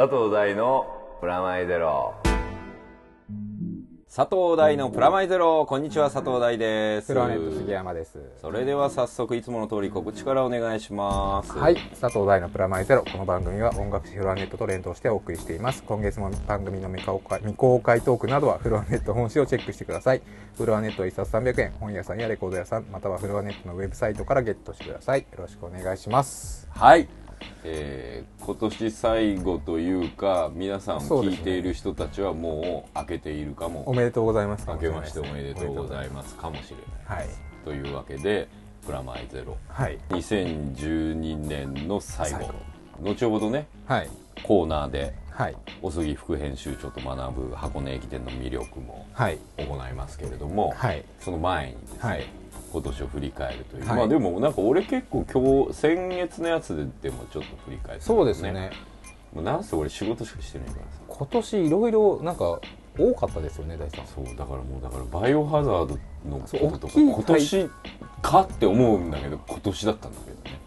佐藤大のプラマイゼロ。佐藤大のプラマイゼロ。こんにちは佐藤大です。フロアネット杉山です。それでは早速いつもの通り告知からお願いします。はい。佐藤大のプラマイゼロ。この番組は音楽誌フロアネットと連動してお送りしています。今月も番組の未公開未公開トークなどはフロアネット本誌をチェックしてください。フロアネット1冊300円。本屋さんやレコード屋さんまたはフロアネットのウェブサイトからゲットしてください。よろしくお願いします。はいえー、今年最後というか皆さん聞いている人たちはもう開けているかも。おめでとうございます。明けましておめでとうございます。かもしれないです、とい。うわけでプラマイゼロ。はい。2012年の最後。最後。ほどねはい。コーナーではい。お杉副編集長と学ぶ箱根駅伝の魅力もはい。行いますけれども、はい。その前にですね、はい今年を振り返るという、はい。まあでもなんか俺結構今日先月のやつでもちょっと振り返ってそうですね。もうなんせ俺仕事しかしてないからさ。今年いろいろなんか多かったですよね大さん。そうだからもうだからバイオハザードのこととか今年かって思うんだけど今年だったんだけどね。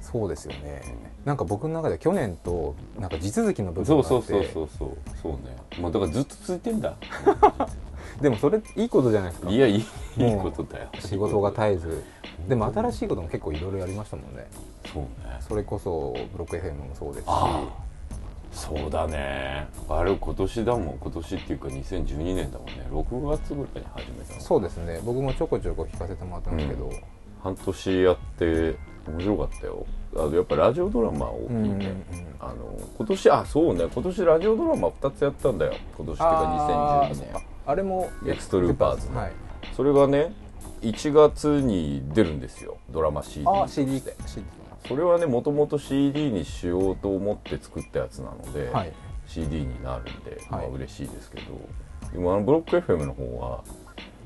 そうですよね。なんか僕の中で去年となんか地続きの部分そうがあって。そうそうそうそう。そうね。まあだからずっと続いてんだ でもそれいいことじゃないですか。いやいいことだよ。仕事が絶えず。でも新しいことも結構いろいろやりましたもんね。そうね。それこそブロック FM もそうですし。あそうだね。あれ今年だもん。今年っていうか2012年だもんね。6月ぐらいに始めたの。そうですね。僕もちょこちょこ聞かせてもらったんですけど、半年やって面白かったよ。あのやっぱラジオドラマを聞いて、うんうんうん。あの今年あそうね。今年ラジオドラマ2つやったんだよ。今年っていうか2012あーそっかあれもエクストルーパーズの。はい。年それがね1月に出るんですよ。ドラマ CD ああ CD で CD それはねもともと CD にしようと思って作ったやつなので、はい。CD になるんで、まあはい嬉しいですけど。でもあのブロック FM の方は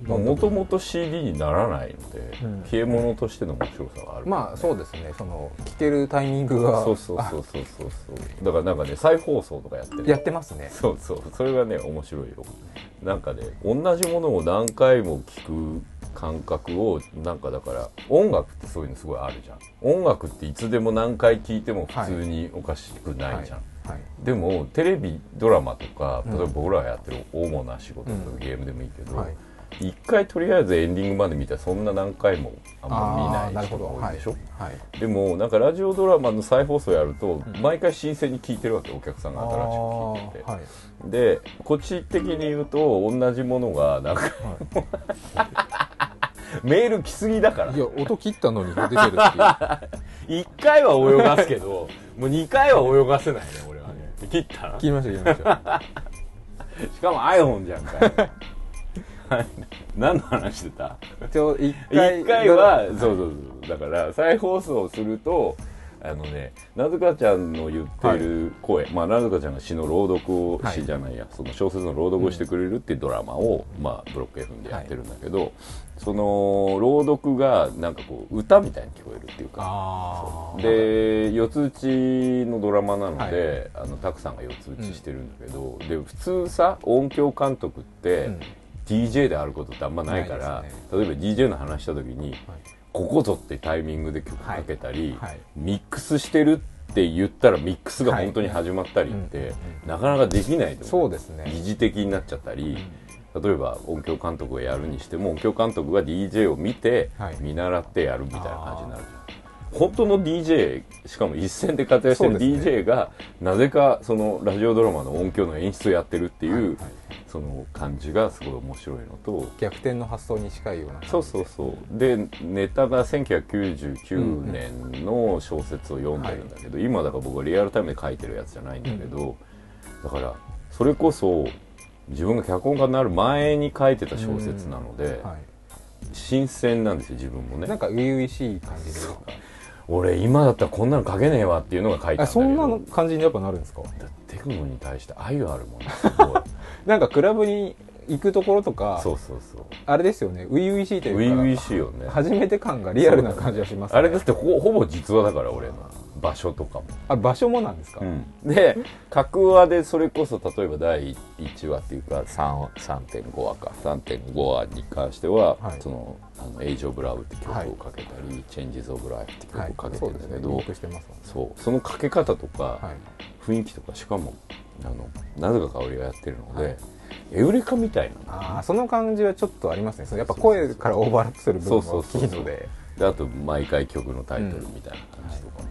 もともと CD にならないので、うん。消え物としての面白さがある、まあそうですね。その聞けるタイミングが。そうそうそうそうそうそう。だからなんかね再放送とかやってる。やってますね。そうそう。それがね面白いよ。なんかね同じものを何回も聞く感覚をなんかだから音楽ってそういうのすごいあるじゃん。音楽っていつでも何回聴いても普通におかしくないじゃん、はいはい。でもテレビドラマとかうん。例えば僕らがやってる主な仕事とかうん。ゲームでもいいけど、はい一回とりあえずエンディングまで見たらそんな何回もあんま見あない人が多いでしょ、はい。はい。でもなんかラジオドラマの再放送やると、うん。毎回新鮮に聞いてるわけお客さんが新しく聞いてて、はい。でこっち的に言うと同じものがなんかメール来すぎだから。いや音切ったのに出てるっていう。1回は泳がすけどもう2回は泳がせないね俺はね。切った切りました切りました。しかも iPhone じゃんかいはい 何の話してた？一回一回はそうそうそう。だから再放送するとあのねなずかちゃんの言ってい。る声、まあなずかちゃんが詩の朗読を、はい詩じゃないやその小説の朗読をしてくれるっていうドラマを、まあブロック FM でやってるんだけど、その朗読がなんかこう歌みたいに聞こえるっていうか。で四つ打ちのドラマなので、あのたくさんが四つ打ちしてるんだけど、で普通さ音響監督って、うん DJ であることってあんまないからね。例えば DJ の話した時に、はい。ここぞってタイミングで曲かけたり、はい。はいミックスしてるって言ったらミックスが本当に始まったりって、はいなかなかできないと思そうですね。疑似的になっちゃったり、例えば音響監督がやるにしても音響監督が DJ を見て、はい。見習ってやるみたいな感じになるじゃん本当の DJ しかも一線で活躍してる DJ が、なぜかそのラジオドラマの音響の演出をやってるっていう、はいはい。その感じがすごい面白いのと。逆転の発想に近いようなそうそうそう。でネタが1999年の小説を読んでるんだけど、今だから僕はリアルタイムで書いてるやつじゃないんだけど、だからそれこそ自分が脚本家になる前に書いてた小説なので、はい。新鮮なんですよ自分もね。なんか初々しい感じで俺今だったらこんなの書けねえわっていうのが書いてあるそんなの感じにやっぱなるんですか？テクノに対して愛があるもんね すごい。なんかクラブに行くところとかそうそうそう。あれですよね。初々しいというか初々しいよね。初めて感がリアルな感じがします、ね、あれだってほほぼ実話だから俺の場所とかも、あ場所もなんですか、で格話でそれこそ例えば第1話っていうか3 3.5話か。3.5話に関しては、はい。その「あのエイジ・オブ・ラブ」って曲をかけたり「チェンジズ・オブ・ライフ」って曲はい。をかけてるんだけど、リンクしてますもんね。そう。そのかけ方とか、はい。雰囲気とかしかもあのなぜか香りがやってるので、はい。エウレカみたいなああその感じはちょっとありますね。やっぱ声からオーバーラップする部分が大きいので。であと毎回曲のタイトルみたいな感じとかも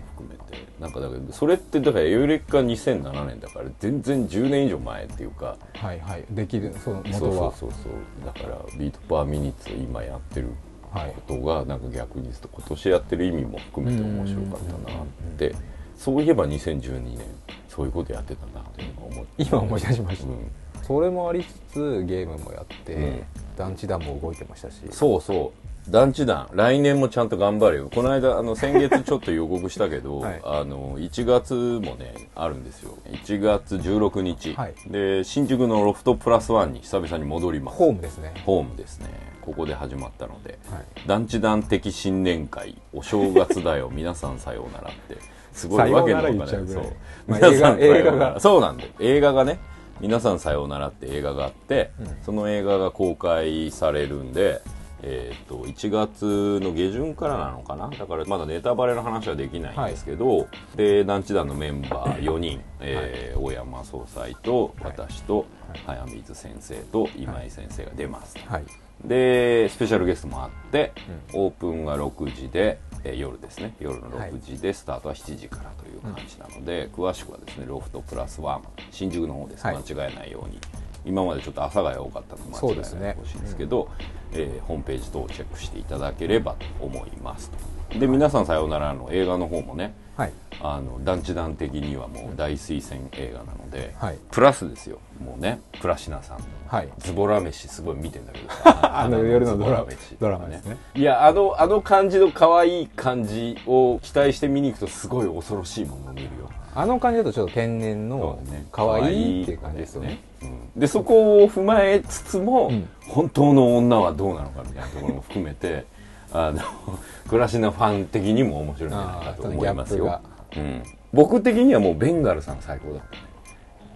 含めて、なんかだけどそれってだからエウレカ2007年だから全然10年以上前っていうかはいはい。できるその元は。そうそうそうそう。だからビートパーミニッツを今やってるはい。ことがなんか逆に言うと今年やってる意味も含めて面白かったなってそういえば2012年そういうことやってたなというのが思って。今思い出しました。うん。それもありつつゲームもやって、うん。団地団も動いてましたし。そうそう団地団。来年もちゃんと頑張るよ。この間あの先月ちょっと予告したけど、はい。あの1月もねあるんですよ。1月16日、はい。で新宿のロフトプラスワンに久々に戻ります。ホームですね。ホームですね。ここで始まったので、はい。団地団的新年会。お正月だよ。皆さんさようならって。すごいわけのわからい。そう。まあ皆さん映画が。そうなんで映画がね皆さんさようならって映画があって、うん。その映画が公開されるんでえー、と1月の下旬からなのかな？だからまだネタバレの話はできないんですけど、で団地団のメンバー4人、えー大山総裁と私と早水先生と今井先生が出ます、はい。でスペシャルゲストもあって、オープンが6時で、えー夜ですね。夜の6時でスタートは7時からという感じなので、詳しくはですねロフトプラスワン新宿の方です、はい。間違えないように今までちょっと朝が多かったので間違えないでほしいんですけどえーホームページ等をチェックしていただければと思いますと。で皆さんさようならの映画の方もねはい。あの団地団的にはもう大推薦映画なので、はい。プラスですよ。もうねプラシナさん。のはい。ズボラ飯すごい見てんだけどさ。あの夜のドラ飯ドラマですね。いやあのあの感じの可愛い感じを期待して見に行くとすごい恐ろしいものを見るよ。あの感じだとちょっと天然の可愛いっていう感じですよね。うんでそこを踏まえつつも、うん。本当の女はどうなのかみたいなところも含めてあの 暮らしのファン的にも面白いんじゃないかと思いますよ。うん、僕的にはもうベンガルさん最高だった。ね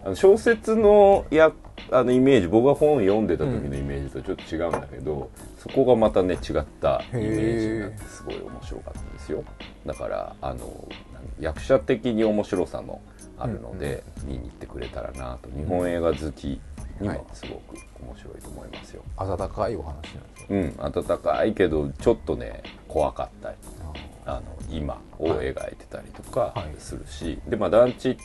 あの小説のやあのイメージ僕が本読んでた時のイメージとちょっと違うんだけど、そこがまたね違ったイメージになってすごい面白かったですよ。だからあの役者的に面白さもあるので、見に行ってくれたらなと日本映画好きにはすごく面白いと思いますよ、温かいお話なんですよ。うん温かいけどちょっとね怖かったりあの今を描いてたりとかはい。するし、でまあ団地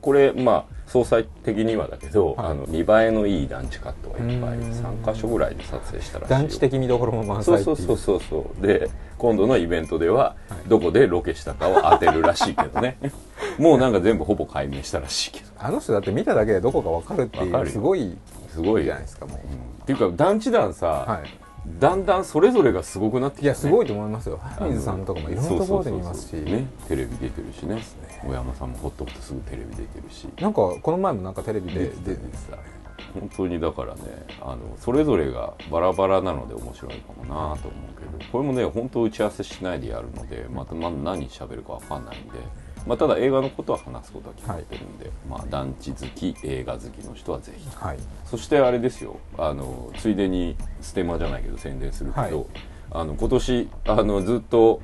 これまあ総裁的にはだけど、はい。あの見栄えのいい団地カットがいっぱいうん。3箇所ぐらいで撮影したらしいよ。団地的見どころも満載そうそうそうそうで今度のイベントでははい。どこでロケしたかを当てるらしいけどね。もうなんか全部ほぼ解明したらしいけど。あの人だって見ただけでどこか分かるっていうすごいすごいよ。じゃないですかもう、うん。っていうか団地団さ、はいだんだんそれぞれがすごくなってきた、ね、いやすごいと思いますよ。早水さんとかもいろんなところで見ますし。ねテレビ出てるしね。小山さんもほっとくとすぐテレビ出てるし。なんかこの前もなんかテレビで出てた本当にだからねあのそれぞれがバラバラなので面白いかもなと思うけど。これもね本当打ち合わせしないでやるのでまたま何喋るか分かんないんで、まあ、ただ映画のことは話すことは決まってるんで、まあ、団地好き映画好きの人はぜひ。はい。そしてあれですよ。あのついでにステマじゃないけど宣伝するけど、はい。あの今年あのずっと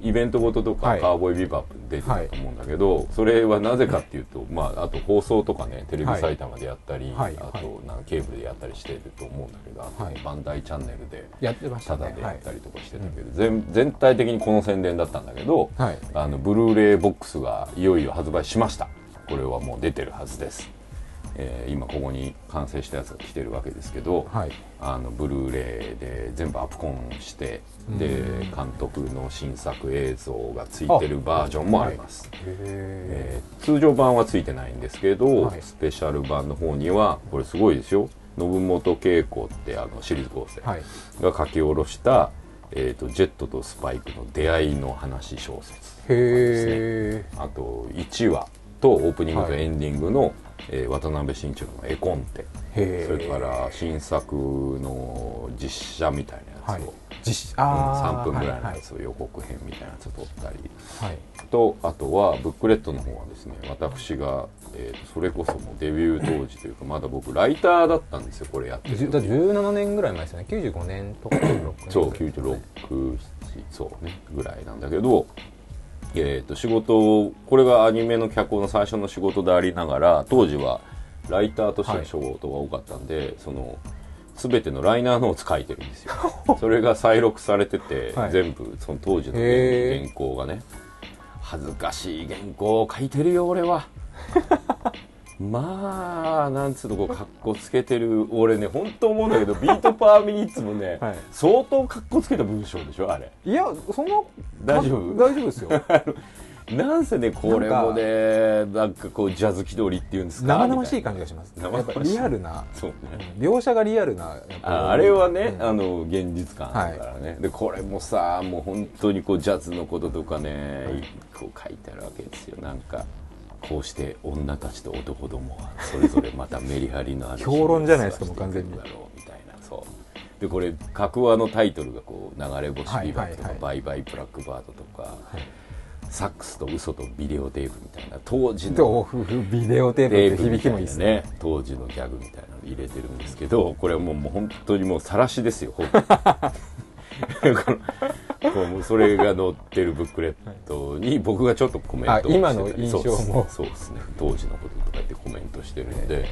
イベントごととか、はい。カーボーイビバップに出てたと思うんだけど、それはなぜかっていうと、まあ、あと放送とかねテレビ埼玉でやったり、はい。あはい。となんかケーブルでやったりしてると思うんだけど、あはい。とバンダイチャンネルでやってましたね。タダでやったりとかしてたけど、全全体的にこの宣伝だったんだけど、はい。あのブルーレイボックスがいよいよ発売しました。これはもう出てるはずです、えー今ここに完成したやつが来てるわけですけど、はい。あのブルーレイで全部アップコンしてで監督の新作映像がついてるバージョンもあります、へえー通常版はついてないんですけど、はい。スペシャル版の方にはこれすごいですよ。信本恵子ってあのシリーズ構成が書き下ろした、えーと「ジェットとスパイクの出会いの話小説」へえあと1話とオープニングとはい。エンディングの、えー渡辺慎一郎の絵コンテ。それから新作の実写みたいなやつを、はい実うんあ3分ぐらいのはいやつを予告編みたいなやつを撮ったり。はいとあとはブックレットの方はですね私が、えーとそれこそもうデビュー当時というかまだ僕ライターだったんですよこれやってるだって17年ぐらい前ですよね。95年とか96年そうぐらい96、そうねぐらいなんだけどえー、と仕事をこれがアニメの脚本の最初の仕事でありながら当時はライターとしての仕事が多かったんで、その全てのライナーノーツ書いてるんですよ。それが再録されてて、はい。全部その当時の原稿がね。恥ずかしい原稿を書いてるよ俺は。まあなんつうのこうかっこつけてる俺ね本当思うんだけどビートパーミニッツもね、はい。相当かっこつけた文章でしょあれ。いやそんな大丈夫？大丈夫ですよ なんせねこれもねなんかこうジャズ気取りっていうんですか？生々しい感じがします。やっぱリアルなそうね。描写がリアルなああれはね、うん。あの現実感あるからね、でこれもさもう本当にこうジャズのこととかね、こう書いてあるわけですよ。なんかこうして女たちと男どもはそれぞれまたメリハリのある評論じゃないですか日々を過ごしていくんもうだろうみたいな。そう。でこれ格話のタイトルがこう流れ星美爆とか、はいはいはい。バイバイブラックバードとか、サックスと嘘とビデオテープみたいな当時でのビデオテープ響きもいいですね。ね当時のギャグみたいなの入れてるんですけどこれはもうもう本当にもう晒しですよ それが載ってるブックレットに僕がちょっとコメントをしてあ今の印象も。そうですね。当時のこととか言ってコメントしてるんで。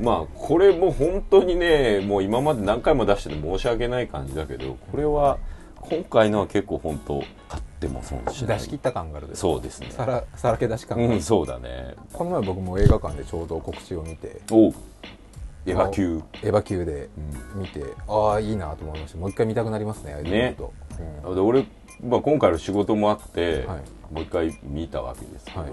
まあこれも本当にねもう今まで何回も出してて申し訳ない感じだけどこれは今回のは結構本当買っても損しない。出し切った感があるですそうですね。さらさらけ出し感が。あるうんそうだね。この前僕も映画館でちょうど告知を見て。おう。エヴァ級。エヴァ級で見て、ああいいなと思いました。もう一回見たくなりますねああいうん。で俺、まあ、今回の仕事もあって、はい。もう一回見たわけですけど、はい。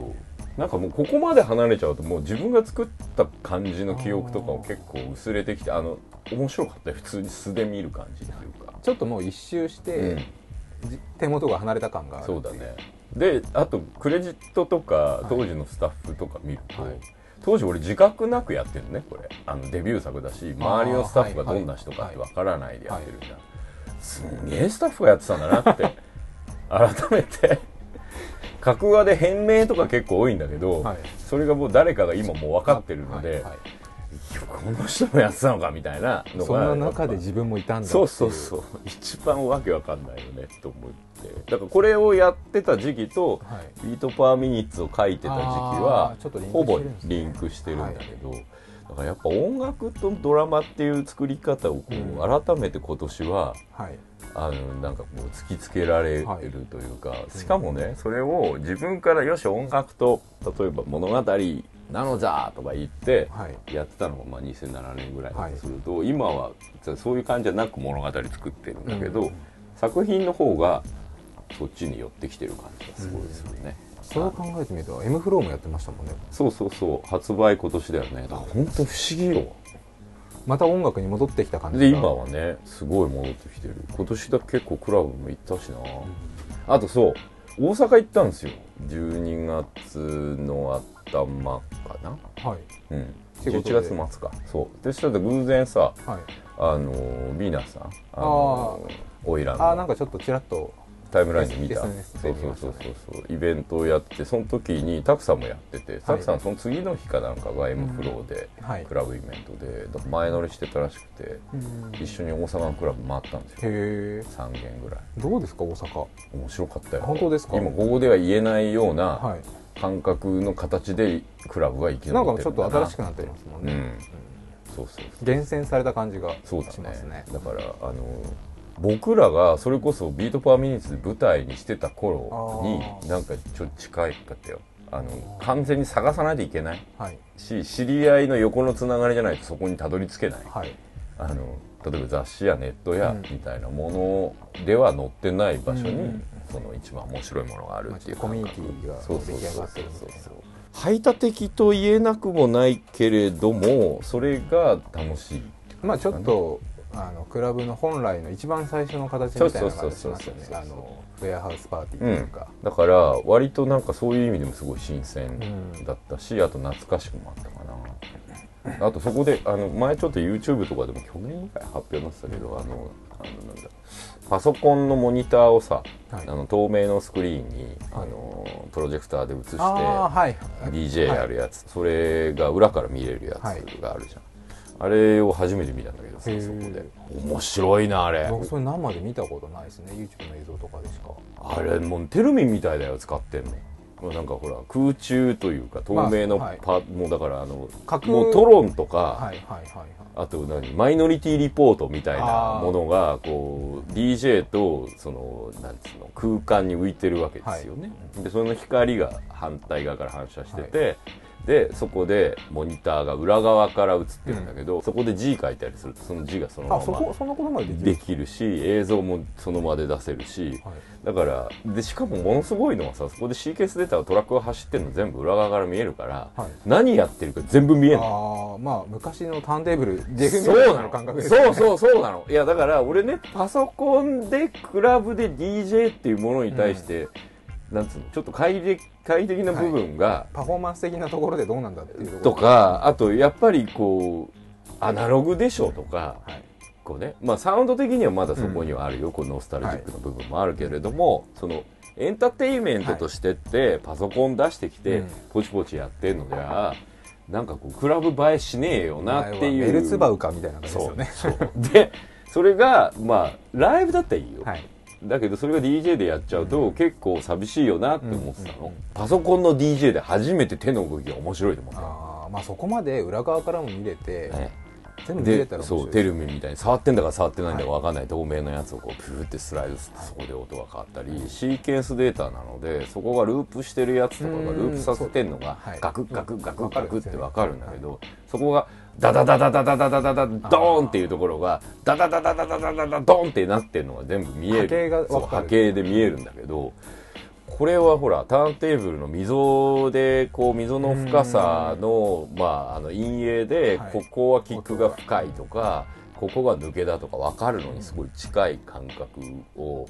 なんかもうここまで離れちゃうともう自分が作った感じの記憶とかも結構薄れてきてあの面白かったよ。普通に素で見る感じというか、ちょっともう一周して、じ手元が離れた感があるそうだね。であとクレジットとか当時のスタッフとか見ると、はい。当時俺自覚なくやってるのねこれ。あのデビュー作だし周りのスタッフがどんな人かってわからないでやってるじゃん、すんげえスタッフがやってたんだなって 改めて格話で変名とか結構多いんだけど、はい。それがもう誰かが今もう分かってるので、この人もやってたのかみたいなのがそんな中で自分もいたんだそうそうそう。一番わけわかんないよねと思って。だからこれをやってた時期と、はい。ビートパーミニッツを書いてた時期はあーちょっとリンクほぼリンクしてるんだけど、だからやっぱ音楽とドラマっていう作り方をこう、改めて今年ははい。あのなんかこう突きつけられるというか、しかもねそれを自分からよし音楽と例えば物語なのじゃとか言ってはい。やってたのがまあ2007年ぐらいだとすると、今はそういう感じじゃなく物語作ってるんだけど、うん。作品の方がそっちに寄ってきてる感じがすごいするね、そう考えてみると M フローもやってましたもんね。そうそうそう。発売今年だよね。だから本当不思議。よまた音楽に戻ってきた感じがで今はねすごい戻ってきてる。今年だ結構クラブも行ったしな、あとそう大阪行ったんですよ。12月の頭かな。はい。うん。仕事で。11月末か。そう。でそしたら偶然さはい。あのビーナスさんあのオイランの。ああなんかちょっとちらっと。タイムラインで見た SNS そうそうそうそうそう。イベントをやってその時にタクさんもやっててタクさんその次の日かなんかが M フローではい。クラブイベントで前乗りしてたらしくて一緒に大阪のクラブ回ったんですよ。へえ3軒ぐらい。どうですか大阪。面白かったよ。本当ですか？今ここでは言えないようなはい感覚の形でクラブが生き残ってるんかちょっと新しくなってますもんね、うん。そうそう厳選された感じがそうだしますね。ねだからあの僕らがそれこそビートパーミニッツで舞台にしてた頃あになんかちょっと近いかったよ。あの完全に探さないといけないはい。し知り合いの横のつながりじゃないとそこにたどり着けない。はい。あの例えば雑誌やネットやうん。みたいなものでは載ってない場所に、うん。その一番面白いものがあるっていうまあコミュニティが出来上がってるみたいな。そう排他的と言えなくもないけれどもそれが楽しいまあちょっとあのクラブの本来の一番最初の形みたいな感じしますよねウェアハウスパーティーとうんいうか、だから割となんかそういう意味でもすごい新鮮うんだったし、あと懐かしくもあったかな あとそこであの前ちょっと YouTube とかでも去年ぐらい発表になってたけどあのあのなんだパソコンのモニターをさ、はい。あの透明のスクリーンに、はい。あのプロジェクターで映してはい。DJ やるやつ、それが裏から見れるやつがあるじゃん、あれを初めて見たんだけどさそこで。面白いなあれ。僕それ生で見たことないですね。YouTube の映像とかでしか。あれもうテルミンみたいだよ使ってんのもうなんかほら空中というか透明のまあはい。パ、もうだからあのもうトロンとか、はいはいはいはい。あと何？マイノリティリポートみたいなものがこう DJ とそのなんつうの空間に浮いてるわけですよね、でその光が反対側から反射してて、でそこでモニターが裏側から映ってるんだけど、そこで字書いたりするとその字がそのあそままこそんなことまでできる？し映像もその場で出せるし、はい。だからでしかもものすごいのはさそこでシーケンスデータをトラックが走ってるの全部裏側から見えるから、はい。何やってるか全部見えるのああまあ昔のターンテーブルデフそうなの。感覚ですね。そうそうそうなの。いやだから俺ねパソコンでクラブで DJ っていうものに対して、なんつうのちょっと快適快適な部分が、パフォーマンス的なところでどうなんだっていうとかあとやっぱりこうアナログでしょとか、はい。こうね。まあサウンド的にはまだそこにはあるよ、このノスタルジックの部分もあるけれども、そのエンターテインメントとしてって、パソコン出してきて、うんポチポチやってんのじゃなんかこうクラブ映えしねえよなっていう。メルツバウかみたいな感じですよね。でそれがまあライブだったらいいよ、はいだけどそれが DJ でやっちゃうと、結構寂しいよなって思ってたの、パソコンの DJ で初めて手の動きが面白いと思ったあーまあそこまで裏側からも見れて、ね全部見たそうテルミンみたいに触ってんだか触ってないんだかはい分かんない透明のやつをこうピューってスライドしてそこで音が変わったりシーケンスデータなのでそこがループしてるやつとかがループさせてんのがガクガクガクガクってわ分かるんだけどそこがダダダダダダダダダダドーンっていうところがダダダダダダダダダドーンってなってるのが全部見え波形がるそう分かる波形で見えるんだけどこれはほらターンテーブルの溝でこう溝の深さのまああの陰影でここはキックが深いとかここが抜けだとか分かるのにすごい近い感覚を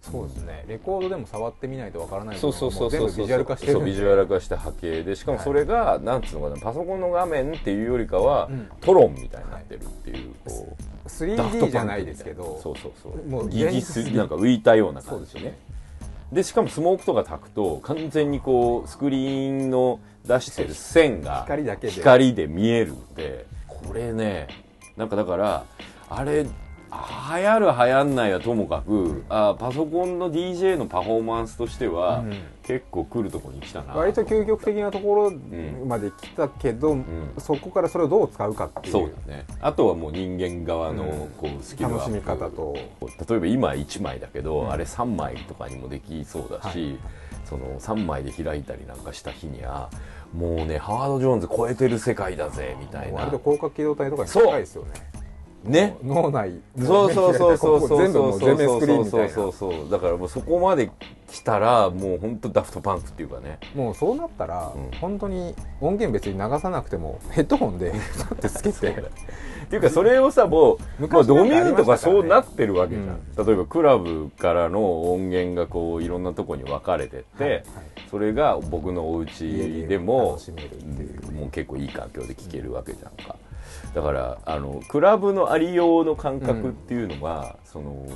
そうですね。レコードでも触ってみないとわからないそうそうそうそうビジュアル化してビジュアル化して波形で。しかもそれが、なんつうのかなパソコンの画面っていうよりかは、うん。トロンみたいになってるっていう、こう。ダフトパン 3D クじゃないですけどそうそうそう。もうギギスなんか浮いたような感じね。そうですよね。でしかもスモークとか焚くと完全にこうスクリーンの出してる線が光だけで。光で見えるんで。これねなんかだからあれ流行る流行んないはともかくあパソコンの DJ のパフォーマンスとしては、うん。結構来るとこに来たな。割と究極的なところまで来たけど、ん。そこからそれをどう使うかっていう。そうだね。あとはもう人間側のうん。こうスキル楽しみ方と。例えば今1枚だけど、うん。あれ3枚とかにもできそうだし、はい。その3枚で開いたりなんかした日にはもうねハワード・ジョーンズ超えてる世界だぜみたいな。割と広角機動隊とかに近いですよねね。脳内。そうそうそうそうそう全部もう全面スクリーンみたいなそうそうそうだからもうそこまで来たらもう本当ダフトパンクっていうかねもうそうなったら、うん本当に音源別に流さなくてもヘッドホンでパッてつけてっていうかそれをさもう、まあ、昔ドミューンとかそうなってるわけじゃん、例えばクラブからの音源がこういろんなとこに分かれてって、はいはいそれが僕のお家でも楽しめるっていううんもう結構いい環境で聴けるわけじゃんかだからあのクラブのありようの感覚っていうのが、その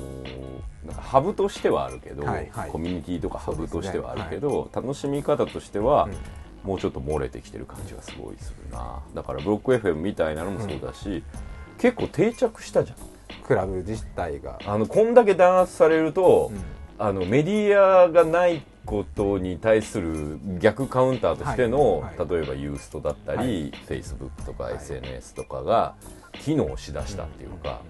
なんかハブとしてはあるけど、はいはい。コミュニティとかハブとしてはあるけそど、楽しみ方としては、うんもうちょっと漏れてきてる感じがすごいするな。だからブロック FM みたいなのもそうだし、結構定着したじゃん。クラブ自体が、あのこんだけ弾圧されると、うん。あのメディアがないことに対する逆カウンターとしての、はい。はい。例えばユーストだったり、はい。Facebook とかはい。SNS とかが機能しだしたっていうか、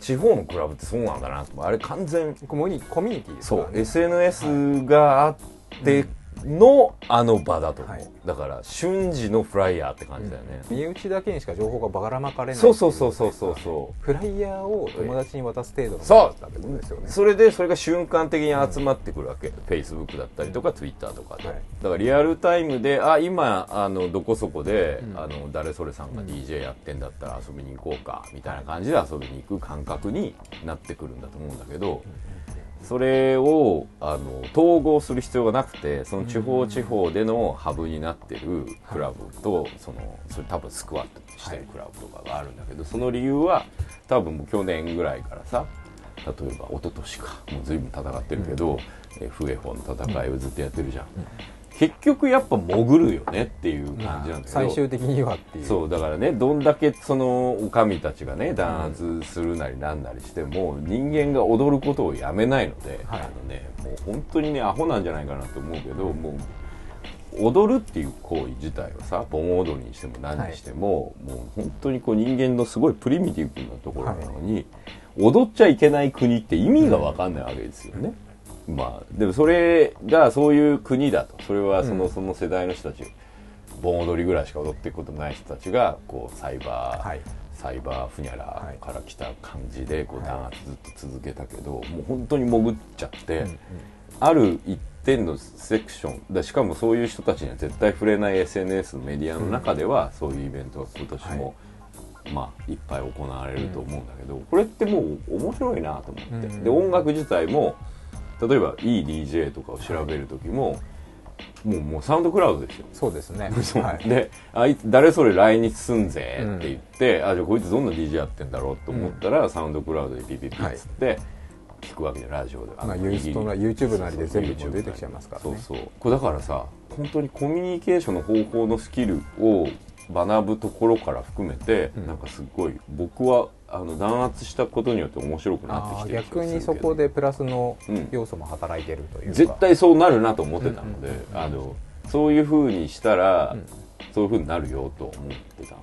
地方のクラブってそうなんだなとあれ完全コミュニコミュニティですそう SNS があってのあの場だと思う、はい。だから瞬時のフライヤーって感じだよね、身内だけにしか情報がばらまかれないそうそうそうそうそうそう。フライヤーを友達に渡す程度のそうものだったってことですよね。それでそれが瞬間的に集まってくるわけ、Facebook だったりとか Twitter とかで、はい。だからリアルタイムであ今あのどこそこで、うん。あの誰それさんが DJ やってんだったら遊びに行こうかみたいな感じで遊びに行く感覚になってくるんだと思うんだけど、それをあの統合する必要がなくてその地方地方でのハブになってるクラブと、そのそれ多分スクワットしてるクラブとかがあるんだけど、その理由は多分もう去年ぐらいからさ例えば一昨年かもう随分戦ってるけど、えフエフォの戦いをずっとやってるじゃん、結局やっぱ潜るよねっていう感じなんだけど、最終的にはっていう。そうだからねどんだけそのお上たちがね弾圧するなりなんなりしても、人間が踊ることをやめないので、はい。あのねもう本当にねアホなんじゃないかなと思うけど、もう踊るっていう行為自体はさ盆踊りにしても何にしても、もう本当にこう人間のすごいプリミティブなところなのに、踊っちゃいけない国って意味が分かんないわけですよね。まあでもそれがそういう国だと。それはその,、その世代の人たち盆踊りぐらいしか踊っていくことない人たちがこうサイバー、はい。サイバーフニャラはい。から来た感じでこうはい弾圧ずっと続けたけど、もう本当に潜っちゃって、うんある一点のセクションでしかもそういう人たちには絶対触れない SNS のメディアの中では、そういうイベントが今年も、まあ、いっぱい行われると思うんだけど、これってもう面白いなと思って、うん。で音楽自体も例えばいい DJ とかを調べる時も、もうもうサウンドクラウドですよそうですね。はい。であいつ誰それ来日すんぜって言って、あじゃあこいつどんな DJ やってんだろうと思ったら、サウンドクラウドでピピピッつって、聞くわけでラジオで。まあユーストな YouTube なりで全部出てきちゃいますからね。そうそう。これだからさ本当にコミュニケーションの方法のスキルを学ぶところから含めて、うん。なんかすごい僕はあの弾圧したことによって面白くなってきて逆がするけどにそこでプラスのうん要素も働いてるというか、絶対そうなるなと思ってたので、うんうんうん。うんあのそういうふうにしたら、うん。そういうふうになるよと思ってたの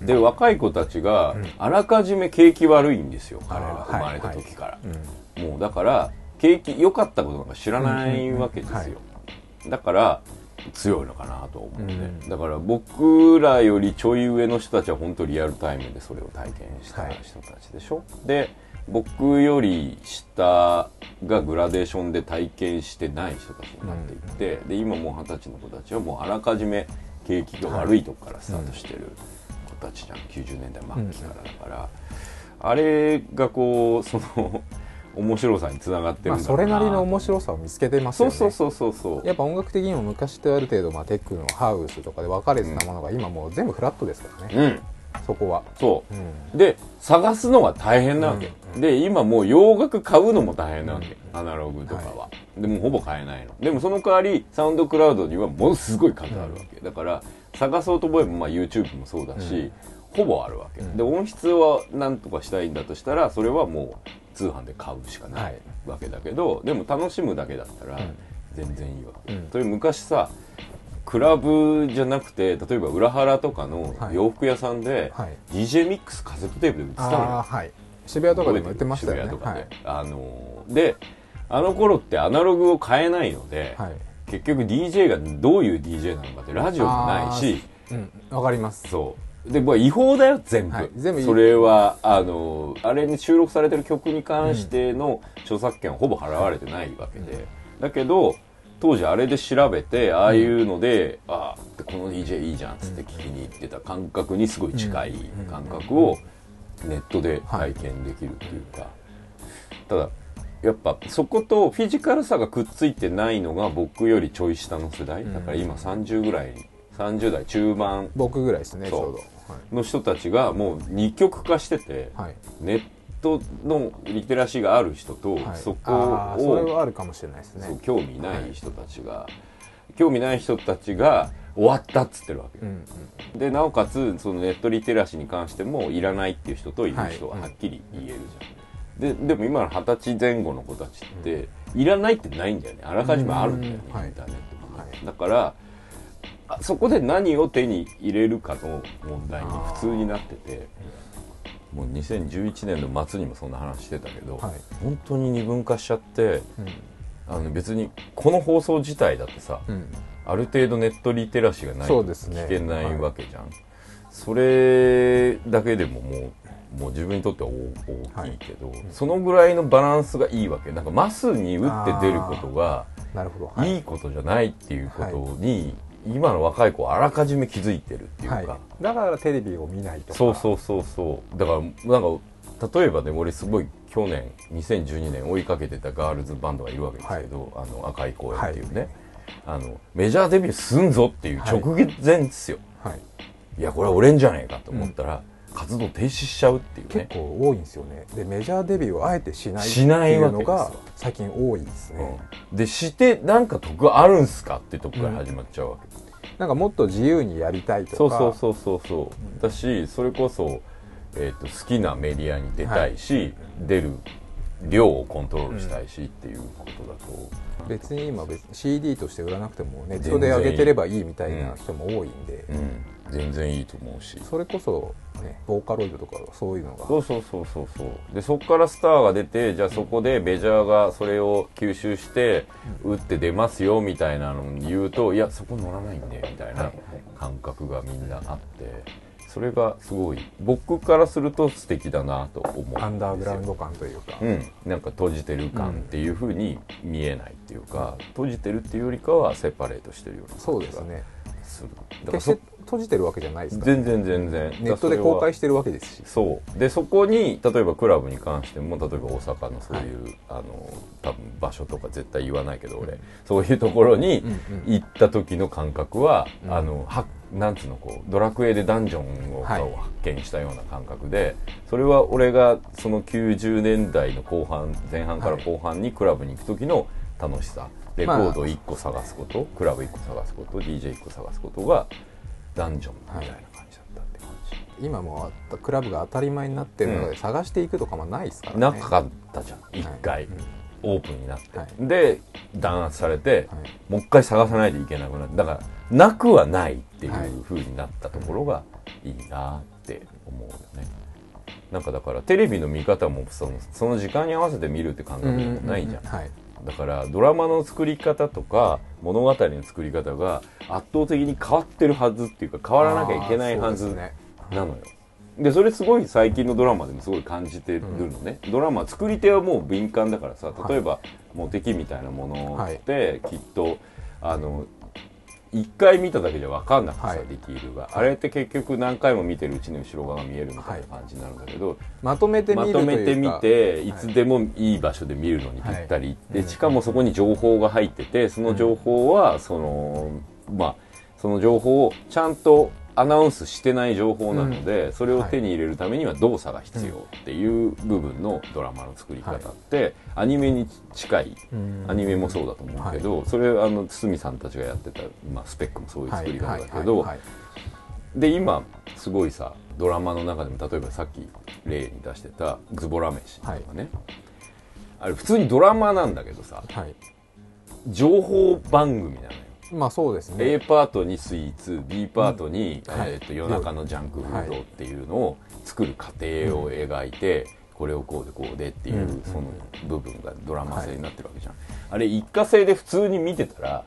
で、で若い子たちがうん。あらかじめ景気悪いんですよ。彼が生まれた時から、うんもうだから景気良かったことなんか知らないわけですよ、うん。うんうんだから強いのかなと思って、うん。だから僕らよりちょい上の人たちは本当リアルタイムでそれを体験したはい人たちでしょ、で僕より下がグラデーションで体験してない人たちになっていって、で今もう二十歳の子たちはもうあらかじめ景気が悪いとこからスタートしてる子たちじゃん、90年代末期からだから、あれがこうその面白さにつながってるまあ、んだそうれなりの面白さを見つけてますよね。そうそうそうそうそう。やっぱ音楽的にも昔とある程度、まあ、テクノハウスとかで分かれてたものが今もう全部フラットですからね、うん。そこは、そう。うん。で探すのが大変なわけ、うんで今もう洋楽買うのも大変なわけ、アナログとかは、でもうほぼ買えないの。でもその代わりサウンドクラウドにはものすごい数あるわけ、だから探そうと思えば、まあ、YouTube もそうだし、ほぼあるわけ、うん。で音質はなんとかしたいんだとしたらそれはもう通販で買うしかなはい。いわけだけど、でも楽しむだけだったらん。全然いいわけ、うん。それ昔さクラブじゃなくて例えば裏原とかのはい。洋服屋さんで、はい。DJ ミックスカセットテープで売ってたのはい。渋谷とかでも売ってましたよね。渋谷とかで、はい。あのであの頃ってアナログを買えないので、はい。結局 DJ がどういう DJ なのかってラジオもないし。うん。わかります。そうで、まあ、違法だよ全部,、はい。全部それはあのあれに収録されてる曲に関しての著作権はほぼ払われてないわけで、だけど当時あれで調べてああいうので、ああこの DJ いいじゃんっつって聞きに行ってた感覚にすごい近い感覚をネットで体験できるっていうか、ただやっぱそことフィジカルさがくっついてないのが僕よりちょい下の世代。だから今30ぐらい30代中盤。僕ぐらいですねちょうどの人たちがもう二極化してて、はい、はいネットのリテラシーがある人と、はい。そこをはあるかもしれないですそうね興味ない人たちが、興味ない人たちが終わったっつってるわけよ、うんうん。でなおかつそのネットリテラシーに関してもいらないっていう人といる人ははい。はっきり言えるじゃん、ででも今の二十歳前後の子たちって、いらないってないんだよね。あらかじめあるんだよね、うん。はい。インターネットだからあそこで何を手に入れるかの問題に普通になっててもう2011年の末にもそんな話してたけど、はい。本当に二分化しちゃってうん。あの別にこの放送自体だってさ、うん。ある程度ネットリテラシーがないと聞けないわけじゃん、それだけでももうもう自分にとっては大大きいけど、そのぐらいのバランスがいいわけ。なんかマスに打って出ることがなるほど。はい。いいことじゃないっていうことに、今の若い子はあらかじめ気づいてるっていうか、はい、だからテレビを見ないとか。そうそうそうそう。だからなんか例えばね俺すごい去年2012年追いかけてたガールズバンドがいるわけですけど、あの赤い公園っていうね、あのメジャーデビューすんぞっていう直前ですよ、はい。い、やこれは俺んじゃねえかと思ったら、活動停止しちゃうっていうね。結構多いんですよね。でメジャーデビューをあえてしないっていいうのが最近多いですね、うん。でしてなんか得あるんすかってとこから始まっちゃうわけ、なんかもっと自由にやりたいとか。そうそうそうそうそう。だしそれこそ、えー、と好きなメディアに出たいし、出る量をコントロールしたいしっていうことだと、別に今別に CD として売らなくてもネットで上げてればいいみたいな人も多いんで、うん、全然いいと思うし。それこそ、ね、ボーカロイドとかそういうのが。そうそうそうそうそう。でそこからスターが出てじゃあそこでメジャーがそれを吸収して打って出ますよみたいなのに言うといやそこ乗らないんでみたいな感覚がみんなあって。それがすごい僕からすると素敵だなと思うアンダーグラウンド感というか、うん、なんか閉じてる感っていう風に見えないっていうか、閉じてるっていうよりかはセパレートしてるようなそう感じがですねするだから決しそて閉じてるわけじゃないですか。ら、全然全然。ネットで公開ししてるわけですし。そう。でそこに例えばクラブに関しても例えば大阪のそういう、あの多分場所とか絶対言わないけど俺、そういうところにうんうん行った時の感覚は、うん。あのはなんつうのこうドラクエでダンジョンをはい。発見したような感覚で、それは俺がその90年代の後半前半から後半にクラブに行く時の楽しさ、レコード1個探すこと、クラブ1個探すこと DJ1 個探すことがダンジョンみたいな感じだったって感じ。今もうクラブが当たり前になってるので、うん。探していくとかもないですからね。なかったじゃん一はい。回、うんオープンになって、はい。で弾圧されて、はい。もう一回探さないといけなくなってだからなくはないっていはい。う風になったところがいいなって思うよね。なんかだからテレビの見方もそのその時間に合わせて見るって感覚でもないじゃん,、はいだからドラマの作り方とか物語の作り方が圧倒的に変わってるはずっていうか変わらなきゃいけないはずなのよ。でそれすごい最近のドラマでもすごい感じてるのね、ドラマ作り手はもう敏感だからさ例えば、モテキみたいなものってきっとあの一回見ただけじゃ分かんなくてさ、はい。ディティールがあれって結局何回も見てるうちに後ろ側が見えるみたいな感じになるんだけど、まとめて見まるというかとめてみていつでもいい場所で見るのにぴったり、でしかもそこに情報が入っててその情報はその、まあその情報をちゃんとアナウンスしてない情報なので、それを手に入れるためには動作が必要っていう部分のドラマの作り方って、アニメに近いうん。アニメもそうだと思うけど、それあの堤さんたちがやってた、まあ、スペックもそういう作り方だけど、はいはいはい。で今すごいさドラマの中でも例えばさっき例に出してた「ズボラ飯」とかね、あれ普通にドラマなんだけどさはい。情報番組なのよ、まあそうですね。A パートにスイーツ B パートに、うん。はい。えー、と夜中のジャンクフードっていうのを作る過程を描いて、これをこうでこうでっていう、うん。その部分がドラマ性になってるわけじゃん、あれ一過性で普通に見てたら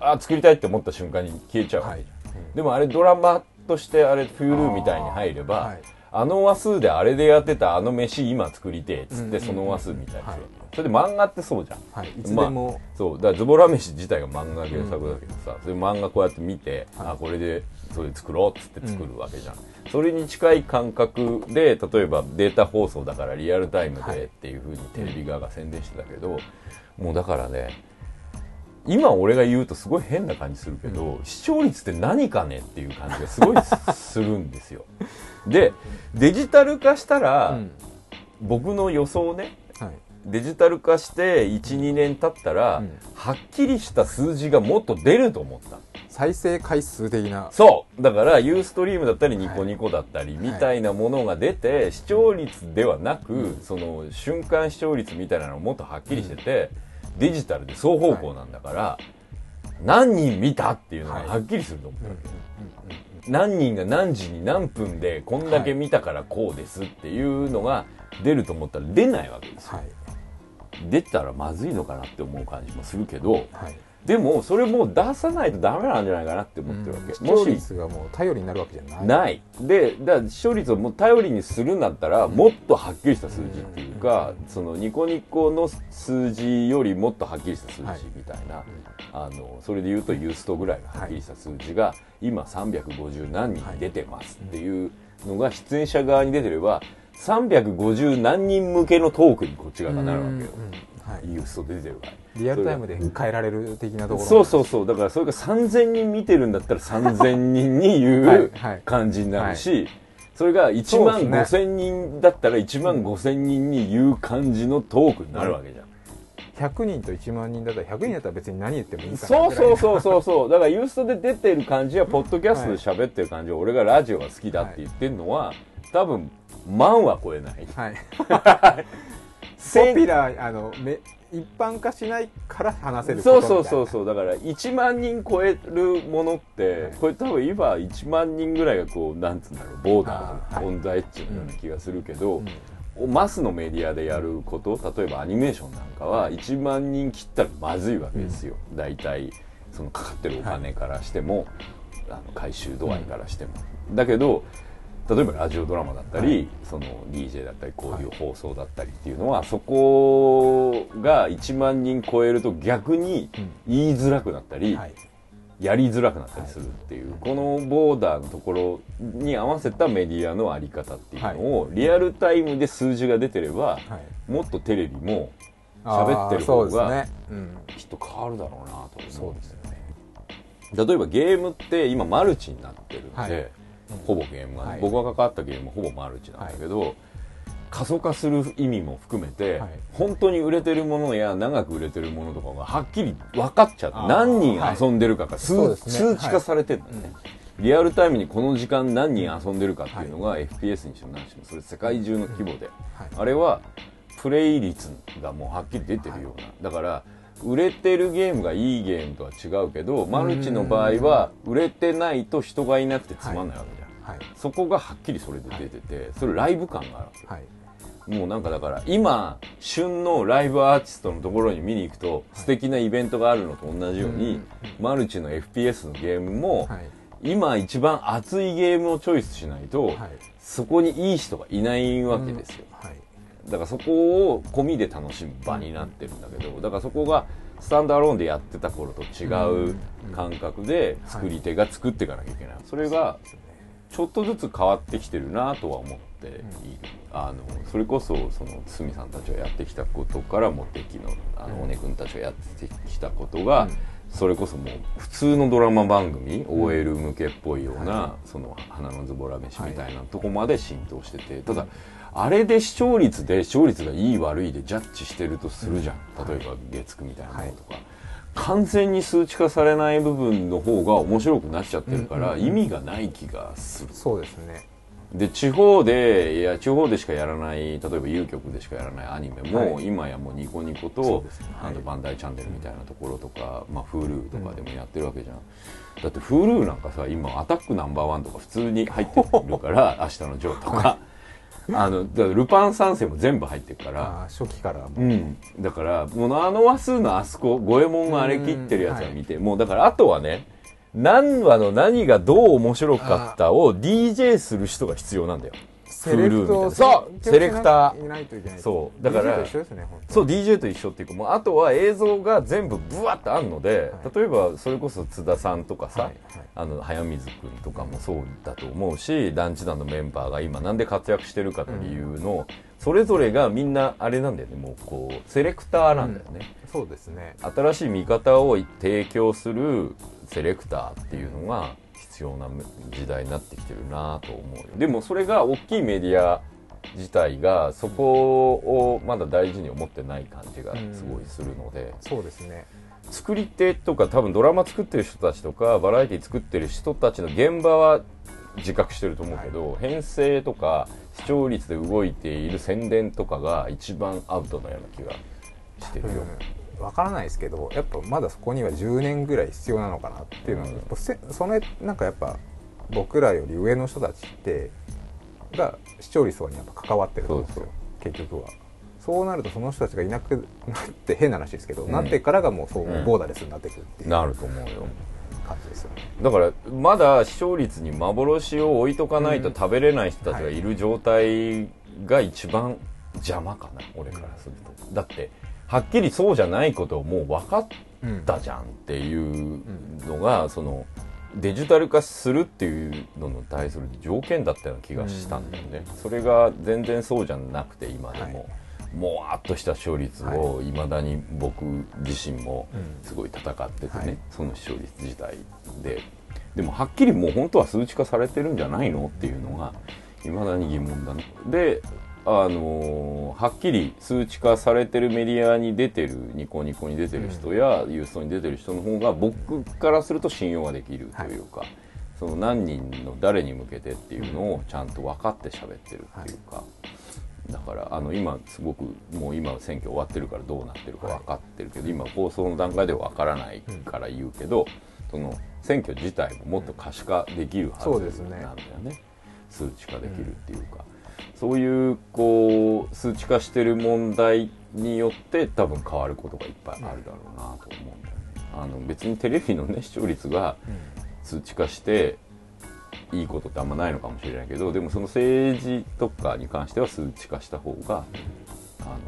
あ作りたいって思った瞬間に消えちゃうわけじゃん、でもあれドラマとしてあれ Hulu みたいに入ればあ,、はい。の話数であれでやってたあの飯今作りてえっつっうんてその話数みたいにするわけはいそれで漫画ってそうじゃん、はい。いつでも、そう。だからズボラ飯自体が漫画原作だけどさ、それ漫画こうやって見て、あこれでそれ作ろうっつって作るわけじゃん、それに近い感覚で例えばデータ放送だからリアルタイムはい。でっていうふうにテレビ側が宣伝してたけど、もうだからね今俺が言うとすごい変な感じするけど、視聴率って何かねっていう感じがすごいするんですよ。でデジタル化したら、うん。僕の予想ねはいデジタル化して12年経ったら、うん。はっきりした数字がもっと出ると思った。再生回数的な。そう。だからユーストリームだったりニコニコだったりみたいなものが出て、視聴率ではなく、その瞬間視聴率みたいなのがもっとはっきりしてて、デジタルで双方向なんだから、何人見たっていうのがはっきりすると思ったわけ、何人が何時に何分でこんだけ見たからこうですっていうのが出ると思ったら出ないわけですよ。はい出たらまずいのかなって思う感じもするけどはい。でもそれもう出さないとダメなんじゃないかなって思ってるわけ、視もし聴率がもう頼りになるわけじゃない。ない。でだから視聴率をもう頼りにするんだったらもっとはっきりした数字っていうか、そのニコニコの数字よりもっとはっきりした数字はいみたいな、あのそれで言うとユーストぐらいのはっきりした数字が今350何人出てますっていうのが出演者側に出てれば350何人向けのトークにこっち側がなるわけよ、うんはい。ユースト出てるから。リアルタイムで変えられる的なところそうそうそう。だからそれが3000人見てるんだったら3000人に言 はいうはい。感じになるし、それが1万そうです5000人だったら1万5000人に言う感じのトークになるわけじゃん、100人と1万人だったら100人だったら別に何言ってもいいかなそうそううそうそうそう。だからユーストで出てる感じはポッドキャストで喋ってる感じ。は俺がラジオが好きだって言ってるのは多分万は超えない。はい。千ポピュラーあのめ一般化しないから話せるそうそうそうそう。だから1万人超えるものって、はい。これ多分今1万人ぐらいがこうなんつうんだろうボーダあーはい。ーの存在っていうような気がするけど、うん。マスのメディアでやること例えばアニメーションなんかは1万人切ったらまずいわけですよ、大体そのかかってるお金からしても、あの回収度合いからしても、だけど例えばラジオドラマだったり、その DJ だったりこういう放送だったりっていうのは、そこが1万人超えると逆に言いづらくなったり、はい。やりづらくなったりするっていう、このボーダーのところに合わせたメディアのあり方っていうのを、リアルタイムで数字が出てれば、はい。もっとテレビも喋ってる方がきっと変わるだろうなと思そうですよね。例えばゲームって今マルチになってるんで、はいほぼゲームが、はい。僕が関わったゲームはほぼマルチなんだけど、過疎化する意味も含めて、はい。本当に売れてるものや長く売れてるものとかがはっきり分かっちゃって何人遊んでるかが数,、ね。数値化されてるんだよね、リアルタイムにこの時間何人遊んでるかっていうのが FPS にしても何にしてもそれ世界中の規模で、はい。あれはプレイ率がもうはっきり出てるような、だから売れてるゲームがいいゲームとは違うけどマルチの場合は売れてないと人がいなくてつまんないわけじゃん、はい。そこがはっきりそれで出てて、それライブ感があるわけ。はい。もうなんかだから今旬のライブアーティストのところに見に行くと素敵なイベントがあるのと同じように、マルチの FPS のゲームも、はい。今一番熱いゲームをチョイスしないと、はい。そこにいい人がいないわけですよ、はいだからそこを込みで楽しむ場になってるんだけどだからそこがスタンドアローンでやってた頃と違う感覚で作り手が作っていかなきゃいけない、それがちょっとずつ変わってきてるなとは思っている、あのそれこそその堤さんたちがやってきたことからも敵のあの尾根君たちがやってきたことが、それこそもう普通のドラマ番組、OL 向けっぽいような、その花のズボラ飯みたいなとこまで浸透してて、ただあれで視聴率で視聴率がいい悪いでジャッジしてるとするじゃん、例えば月9みたいなものとか、完全に数値化されない部分の方が面白くなっちゃってるから、意味がない気がする。そうですね。で地方でいや地方でしかやらない例えば有局でしかやらないアニメも、はい。今やもうニコニコと、ですね。あのはいバンダイチャンネルみたいなところとか、まあ、Hulu とかでもやってるわけじゃん、だって Hulu なんかさ今「アタックナンバーワンとか普通に入ってるから「明日のジョー」とかあのルパン三世も全部入ってるから。初期からも。うん、だからもうあの話数のあそこ五右衛門があれ切ってるやつは見て、もうだからあとはね何話の何がどう面白かったを DJ する人が必要なんだよセレクトなそうセレクター。いないといけない。そう。だから DJ と一緒ですねそう DJ と一緒っていうかもうあとは映像が全部ブワッとあるので、例えばそれこそ津田さんとかさ、はいはい。あの早水君とかもそうだと思うし団地団のメンバーが今なんで活躍してるかの理由の、それぞれがみんなあれなんだよねもうこうセレクターなんだよね、そうですね。新しい見方を提供するセレクターっていうのが必要な時代になってきてるなと思うよ。でもそれが大きいメディア自体がそこをまだ大事に思ってない感じがすごいするので、そうですね。作り手とか多分ドラマ作ってる人たちとかバラエティ作ってる人たちの現場は自覚してると思うけど、編成とか視聴率で動いている宣伝とかが一番アウトなような気がしてるよ、うん、分からないですけどやっぱまだそこには10年ぐらい必要なのかなっていうのは、そのなんかやっぱ僕らより上の人たちってが視聴率にやっぱ関わってると思うんですよ結局は。そうなるとその人たちがいなくなって変な話ですけど、うん。なってからがもうそう、うんボーダレスになってくるっていうなると思うよ。感じですよね。だからまだ視聴率に幻を置いとかないと食べれない人たちがいる状態が一番邪魔かな俺からすると。だってはっきりそうじゃないことをもう分かったじゃんっていうのがそのデジタル化するっていうのに対する条件だったような気がしたんだよね。それが全然そうじゃなくて今でも、もわっとした視聴率をいまだに僕自身もすごい戦っててね、はい。その視聴率自体で。でもはっきりもう本当は数値化されてるんじゃないのっていうのがいまだに疑問だね。であのーはっきり数値化されてるメディアに出てるニコニコに出てる人や、ユーストに出てる人の方が僕からすると信用ができるというか、その何人の誰に向けてっていうのをちゃんと分かって喋ってるっていうか、だからあの今すごくもう今選挙終わってるからどうなってるか分かってるけど、今放送の段階では分からないから言うけど、その選挙自体ももっと可視化できるはずそうですね。なんだよね。数値化できるっていうか、そういうこう数値化してる問題によって多分変わることがいっぱいあるだろうなと思うんだよね。あの別にテレビのね視聴率が数値化していいことってあんまないのかもしれないけどでもその政治とかに関しては数値化した方が、あの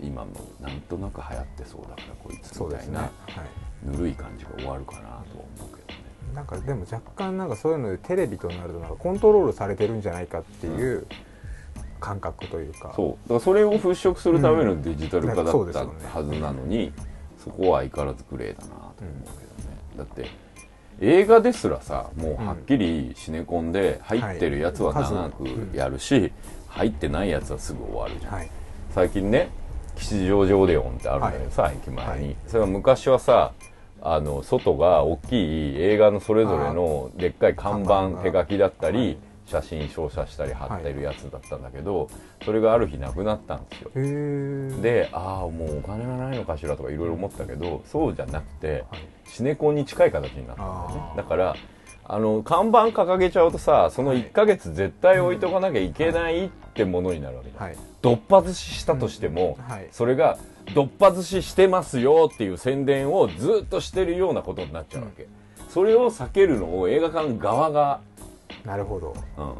今のなんとなく流行ってそうだからこいつみたいな、はいぬるい感じが終わるかなとは思うけどね。なんかでも若干なんかそういうのでテレビとなるとなんかコントロールされてるんじゃないかっていう感覚というか、そう。だからそれを払拭するためのデジタル化だったはずなのに、そこは相変わらずグレーだなと思うけどね、だって映画ですらさもうはっきりシネコンで入ってるやつははい長くやるし、入ってないやつはすぐ終わるじゃん、はい。最近ね吉祥寺オデオンってあるんだけどさ、駅前に、それは昔はさあの外が大きい映画のそれぞれのでっかい看看板手書きだったり、はい写真照射したり貼ってるやつだったんだけど、それがある日なくなったんですよ。でああもうお金がないのかしらとかいろいろ思ったけどそうじゃなくてはい。シネコンに近い形になったんだよね。だからあの看板掲げちゃうとさその1ヶ月絶対置いとかなきゃいけないってものになるわけじゃん。はい。どっぱ寿司したとしても、うん。はい。それがどっぱ寿司してますよっていう宣伝をずっとしてるようなことになっちゃうわけ、それを避けるのを映画館側が、なるほど。うん。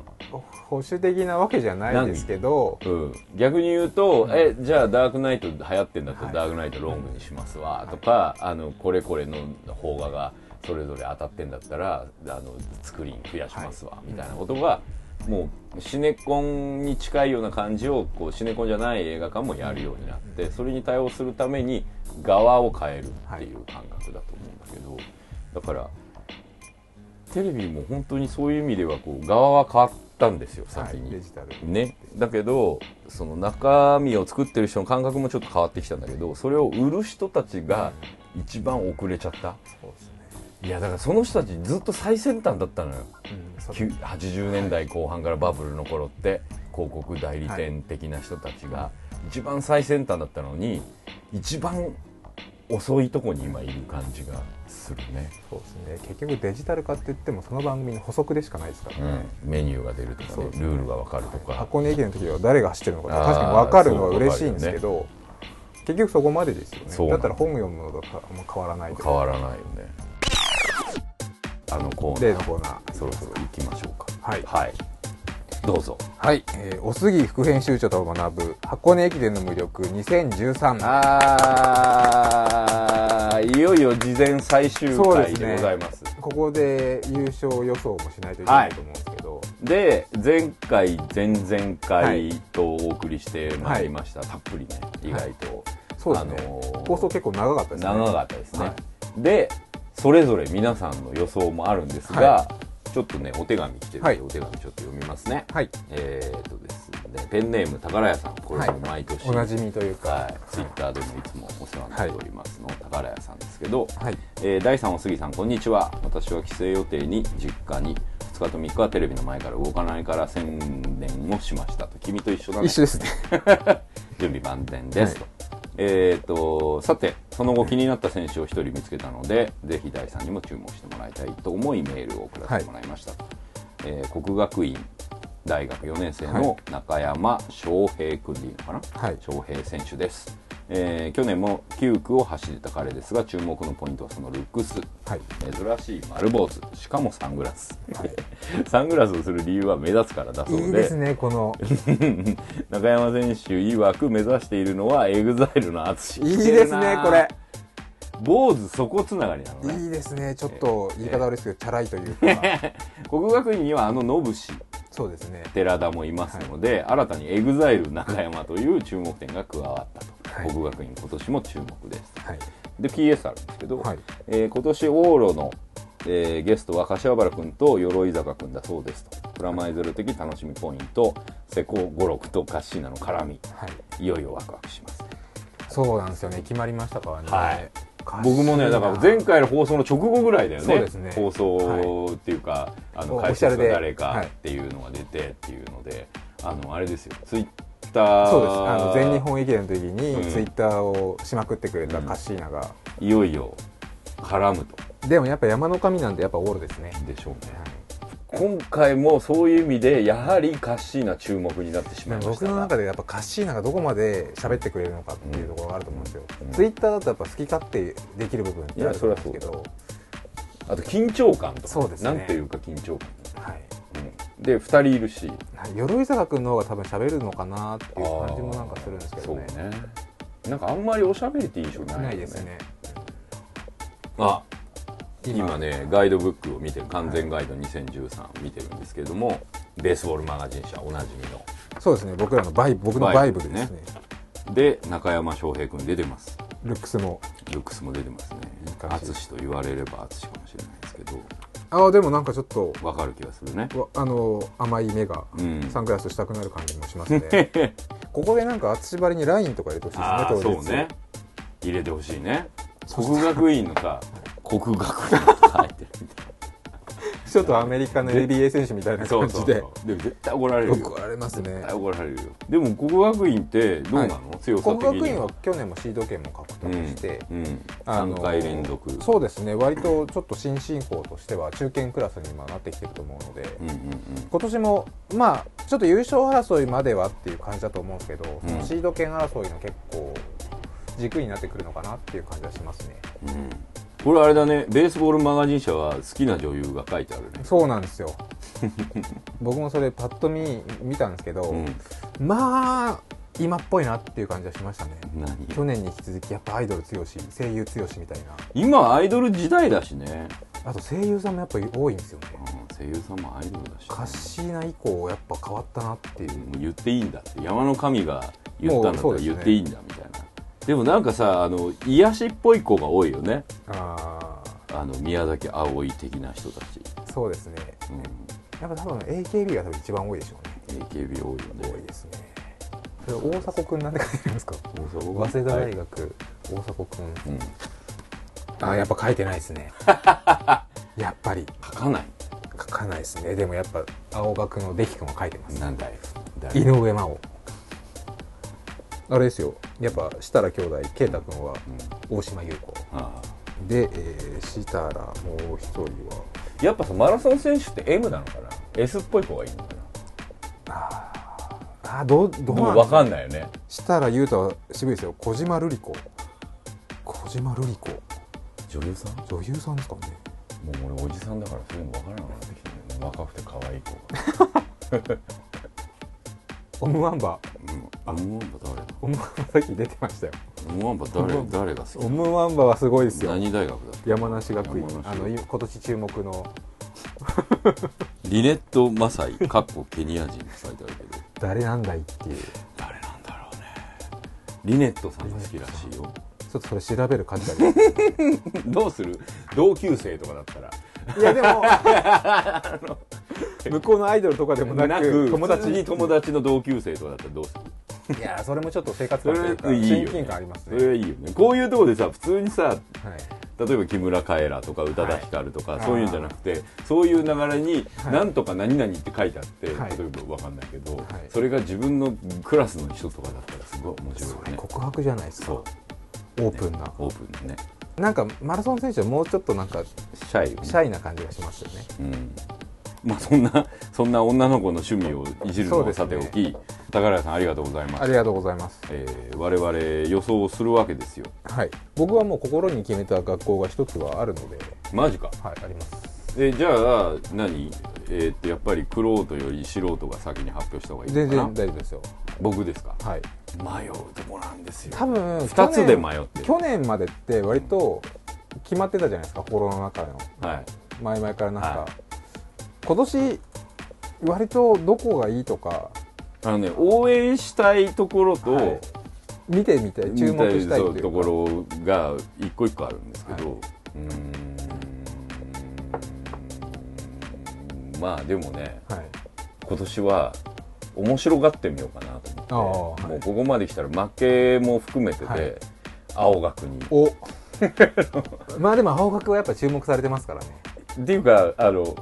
保守的なわけじゃないですけどうん、逆に言うと、えじゃあダークナイト流行ってんだったら、はい。ダークナイトロングにしますわ、とかあのこれこれの邦画がそれぞれ当たってんだったらあのスクリーン増やしますわ、みたいなことが、もうシネコンに近いような感じをこうシネコンじゃない映画館もやるようになって、それに対応するために側を変えるっていう感覚だと思うんだけど、だからテレビも本当にそういう意味ではこう側は変わったんですよ先に。はいデジタル。ね、だけどその中身を作ってる人の感覚もちょっと変わってきたんだけどそれを売る人たちが一番遅れちゃったいやだからその人たちずっと最先端だったのよ。うんそうきゅ80年代後半からバブルの頃って広告代理店的な人たちが一番最先端だったのに一番遅いとこに今いる感じがするね、そうですね。結局デジタル化って言ってもその番組の補足でしかないですから。ね、メニューが出るとかねね。ルールが分かるとか、箱根駅伝の時は誰が走ってるのか確かに分かるのは嬉しいんですけど、結局そこまでですよね。だったら本読むのとかも変わらないと変わらないよねあのコーナー。例のコーナー。そろそろ行きましょうか。はい。はい。どうぞ。はい、えーおすぎ副編集長と学ぶ箱根駅伝の魅力2013あーいよいよ事前最終回でございます。ここで優勝予想もしないといけないと思うんですけど、で前回前々回とお送りしてまいりました、たっぷりね意外と、そうですね、あのー放送結構長かったですね。長かったですね、はい。でそれぞれ皆さんの予想もあるんですが、はちょっとねお手紙来てるんで、はい。お手紙ちょっと読みますね。はい。えー、っとですねペンネーム宝屋さんこれも毎年、おなじみというか。はい、ツイッターでもいつもお世話になっておりますの、宝屋さんですけど、はい。えー第3話杉さんこんにちは。私は帰省予定に実家に2日と3日はテレビの前から動かないから宣伝をしましたと君と一緒だね。一緒ですね。準備万全ですと、はえっ、とさてその後気になった選手を1人見つけたのでぜひ第3にも注目してもらいたいと思いメールを送らせてもらいました、えー国学院大学4年生の中山翔平君でいいのかな、はい。翔平選手です、えー去年も9区を走った彼ですが注目のポイントはそのルックス。はい。珍しい丸坊主。しかもサングラス、サングラスをする理由は目立つからだそうで。いいですねこの。中山選手曰く目指しているのは EXILE の ATSUSHI。いいですねこれ。坊主そこつながりなのね。いいですね。ちょっと言い方悪いですけどチャラいというか。国学院にはあのノブシそうですね。寺田もいますので、新たに EXILE 中山という注目点が加わったと、はい。国学院今年も注目です。はい。で PS あるんですけど、はい。えー今年往路のえーゲストは柏原君と鎧坂君だそうですと。プラマイゼロ的楽しみポイントセコ五六とカッシーナの絡み。はい。いよいよワクワクしますそうなんですよね。決まりましたからね。はい僕もねだから前回の放送の直後ぐらいだよね。ね。放送っていうか、あのお解説オフィシャルで。が誰かはい。っていうのが出てっていうので、あのあれですよ。ツイッターそうです。あの全日本駅伝の時にうん。ツイッターをしまくってくれたカッシーナが、いよいよ絡むと。でもやっぱ山の神なんでやっぱオールですね、でしょうね。はい今回もそういう意味でやはりカッシーナ注目になってしまいました。僕の中でやっぱカッシーナがどこまで喋ってくれるのかっていうところがあると思うんですよ、うん。ツイッターだとやっぱ好き勝手できる部分ってあると思うんですけどあと緊張感とか。そうですね。なんていうか緊張感、はい。うん、で2人いるし。鎧坂君の方が多分喋るのかなっていう感じもなんかするんですけそうどねね。なんかあんまりおしゃべりって印象ないよね。ないですね。あ今ねガイドブックを見てる完全ガイド2013見てるんですけれども、ベースボールマガジン社おなじみの。そうですね。僕らのバイ僕のバイブルですね。で中山翔平君出てます。ルックスも。ルックスも出てますね。淳と言われれば淳かもしれないですけど。ああでもなんかちょっとわかる気がするね。わあの甘い目がうん。サングラスしたくなる感じもしますね。ここでなんか淳張りにラインとか入れてほしいですねそうね。入れてほしいね。そ国学院のさ国学院とか入ってるみたいちょっとアメリカの NBA 選手みたいな感じで。でも絶対怒られるよ。怒られますね。絶対怒られるよ。でも国学院ってどうなの、強さ国的に学院は去年もシード権も獲得して、うんうん、あの3回連続。そうですね。割とちょっと新進校としては中堅クラスに今なってきてると思うので、うんうん今年もまあちょっと優勝争いまではっていう感じだと思うんですけど、うん。シード権争いの結構軸になってくるのかなっていう感じはしますね。うんうんこれあれだね。ベースボールマガジン社は好きな女優が書いてあるね。そうなんですよ。僕もそれパッと見見たんですけど、うん。まあ今っぽいなっていう感じはしましたね。何？去年に引き続きやっぱアイドル強し声優強しみたいな。今アイドル時代だしね、あと声優さんもやっぱり多いんですよね。うん声優さんもアイドルだし、カッシーナ以降やっぱ変わったなっていう。言っていいんだって。山の神が言ったんだったら言っていいんだみたいなでもなんかさあの癒しっぽい子が多いよね。ああの宮崎あおい的な人たち、あそうですね。うん、やっぱ多分 AKB が多分一番多いでしょうね。AKB 多いよね。多いですね。それ大迫くんなんで書いてるんですか？早稲田はい大学、大迫くん。うん、あやっぱ書いてないですね。やっぱり。書かない？書かないですね。でもやっぱ青学の出来くんは書いてます。なんだ井上真央あれですよ。やっぱ設楽兄弟圭太君は大島優子。あで、えー、設楽もう一人は。あやっぱさマラソン選手って M なのかな？S っぽい子がいいのかあー。あーどうどうなもう分かんないよね。設楽優太は渋いですよ。小島瑠璃子。小島瑠璃子。女優さん？女優さんですかね。もう俺おじさんだからそういうの分からなくなってきてる。ね若くて可愛い子が オムワンバうん、オムワンバ誰だオムワンバさっき出てましたよ。オムワンバ誰誰が好きオムワンバはすごいですよ。何大学だ山梨学院。あのい今年注目の。リネット・マサイかっこケニア人って書いてあるけど。誰なんだいっていう。誰なんだろうね。リネットさんが好きらしいよ。ちょっとそれ調べる価値ありますどうする？同級生とかだったら。いやでも 向こうのアイドルとかでもなく友達。に友達の同級生とかだったらどうする？いやそれもちょっと生活感というか親近感ありますそねれいいよね。こういうところでさ普通にさはい。例えば木村カエラとか宇多田ヒカルとか、はい。そういうんじゃなくてそういう流れに「はい。なんとか何々」って書いてあって、はい。例えば分かんないけど、い。それが自分のクラスの人とかだったらすごい面白いそよね。れ告白じゃないですか。オープンな。オープンでね。なんかマラソン選手はもうちょっとなんかシャイよね。シャイな感じがしますよね。うんまあそんな そんな女の子の趣味をいじるのはさておき、宝屋さんありがとうございます。ありがとうございます。えー我々予想をするわけですよ。はい。僕はもう心に決めた学校が一つはあるので。マジか。はいあります。えじゃあ何？えーっとやっぱりクロートより素人が先に発表した方がいいのかな？全然大丈夫ですよ。僕ですか？はい。迷うとこなんですよ。多分2つで迷ってる。去年までって割と決まってたじゃないですか心の中の。はい。前々からなんか、は今年割とどこがいいとか、あのね応援したいところと、はい。見てみたい注目したいそうっていうか。ところが一個一個あるんですけど、はい。うーんまあでもねはい。今年は面白がってみようかなと思ってもうここまで来たら負けも含めてで、はい。青学に。お。まあでも青学はやっぱ注目されてますからね。っていうかあの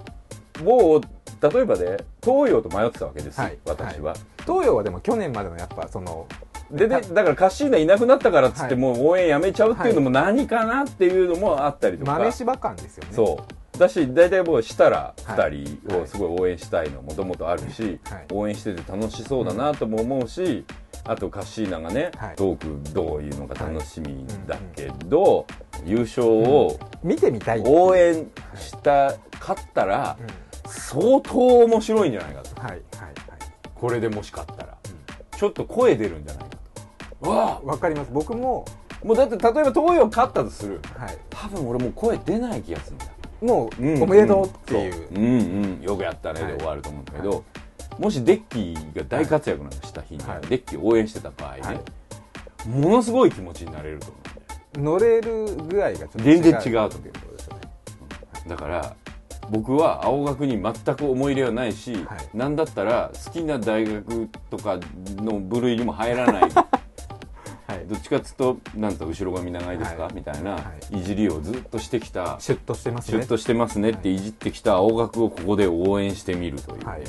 もう例えばね東洋と迷ってたわけですよ、はい私は、東洋はでも去年までのやっぱそのででだからカッシーナいなくなったからっつって、はい。もう応援やめちゃうっていうのも何かなっていうのもあったりとか、豆柴感ですよね。そう。だし大体もうしたらはい。2人をすごい応援したいのもともとあるし、はい。応援してて楽しそうだなとも思うし、あとカッシーナがね、はい。トークどういうのが楽しみだけど、優勝を見てみたい応援した、勝ったらうん相当面白いんじゃないかと。はいはいこれでもし勝ったら、ちょっと声出るんじゃないかと。わはいわかります。僕も。あもうだって例えば東洋勝ったとする。はい。多分俺もう声出ない気がするんだ。もう、うんおめでとうっていう、そう。んうん。よくやったね。はい。で終わると思うんだけど、もしデッキーが大活躍なんかした日に、はい。デッキーを応援してた場合ね、はい。ものすごい気持ちになれると思うんだよ。乗れる具合がちょっと全然違うっていうことですよね。だから僕は青学に全く思い入れはないし、はい。なんだったら好きな大学とかの部類にも入らない。はい。どっちかっつうとなんと後ろ髪長いですか、はい。みたいな、、はい。じりをずっとしてきたシュッとしてますね。シュッとしてますねってい。じってきた青学をここで応援してみるという。ね、はい。い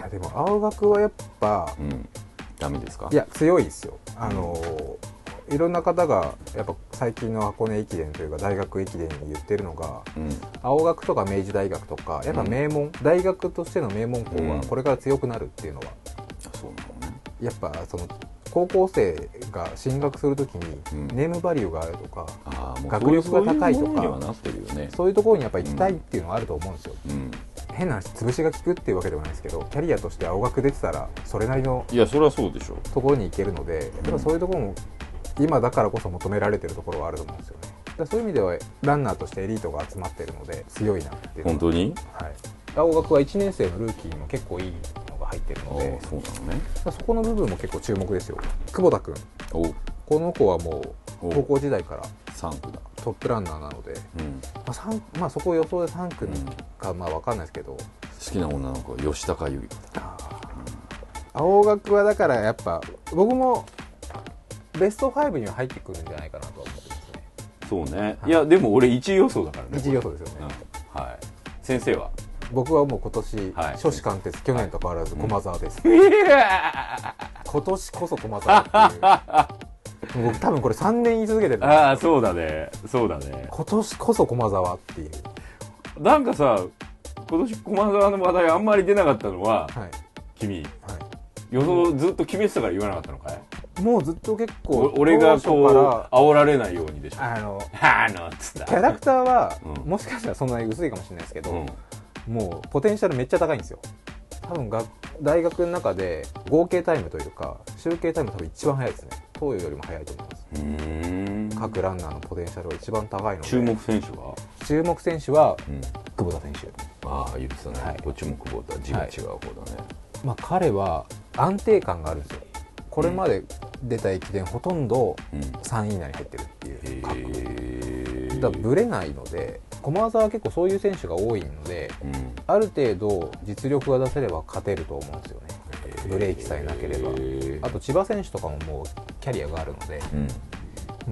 やでも青学はやっぱうん。ダメですか？いや強いですよ。あのいろんな方がやっぱ最近の箱根駅伝というか大学駅伝に言ってるのがうん。青学とか明治大学とかやっぱ名門、大学としての名門校うん。はこれから強くなるっていうのはうなのね。やっぱその高校生が進学するときにうん。ネームバリューがあるとか、学力が高いとかそういうところにやっぱ行きたいっていうのはあると思うんですよ、うん。変な話潰しが効くっていうわけではないですけどキャリアとして青学出てたらそれなりのいやそれはそうでしょところに行けるのでやっぱそういうところも今だからこそ求められてるところはあると思うんですよね。だそういう意味ではランナーとしてエリートが集まってるので強いなっていう本当に？はい、青学は1年生のルーキーにも結構いいのが入ってるので。そうなのね。そこの部分も結構注目ですよ。久保田君。おこの子はもうお高校時代から3区だ。トップランナーなので、うん。まあ三まあ、そこ予想で3区うん。かまあ分かんないですけど、好きな女の子は吉高由里子だ。青学はだからやっぱ僕もベスト5には入ってくるんじゃないかなとは思ってますね。そうね、はい。い、やでも俺1位予想だからね一位予想ですよね、うん。はい。先生は？僕はもう今年、はい。初志貫徹去年と変わらずうん駒沢です、今年こそ駒沢っていう。僕多分これ3年言い続けてる。ああそうだね。そうだね。今年こそ駒沢っていう。なんかさ今年駒沢の話題あんまり出なかったのははい、君。は予想ずっと決めてたから言わなかったのかいい、もうずっと結構お俺が当こう煽られないようにでしょらあのあのっつった。キャラクターは、うん。もしかしたらそんなに薄いかもしれないですけど、うん。もうポテンシャルめっちゃ高いんですよ。多分が大学の中で合計タイムというか集計タイム多分一番速いですね。東洋よりも速いと思います。各ランナーのポテンシャルが一番高いので注目選手は、注目選手はうん、久保田選手。ああ言ってたね、はい。こっちも久保田字が違う方だね、まあ彼は安定感があるんですよこれまで出た駅伝ほとんどうん。3位以内に入ってるっていう各へえだからブレないので駒澤は結構そういう選手が多いのでうん。ある程度実力が出せれば勝てると思うんですよね。ブレーキさえなければ。あと千葉選手とかももうキャリアがあるのでうん。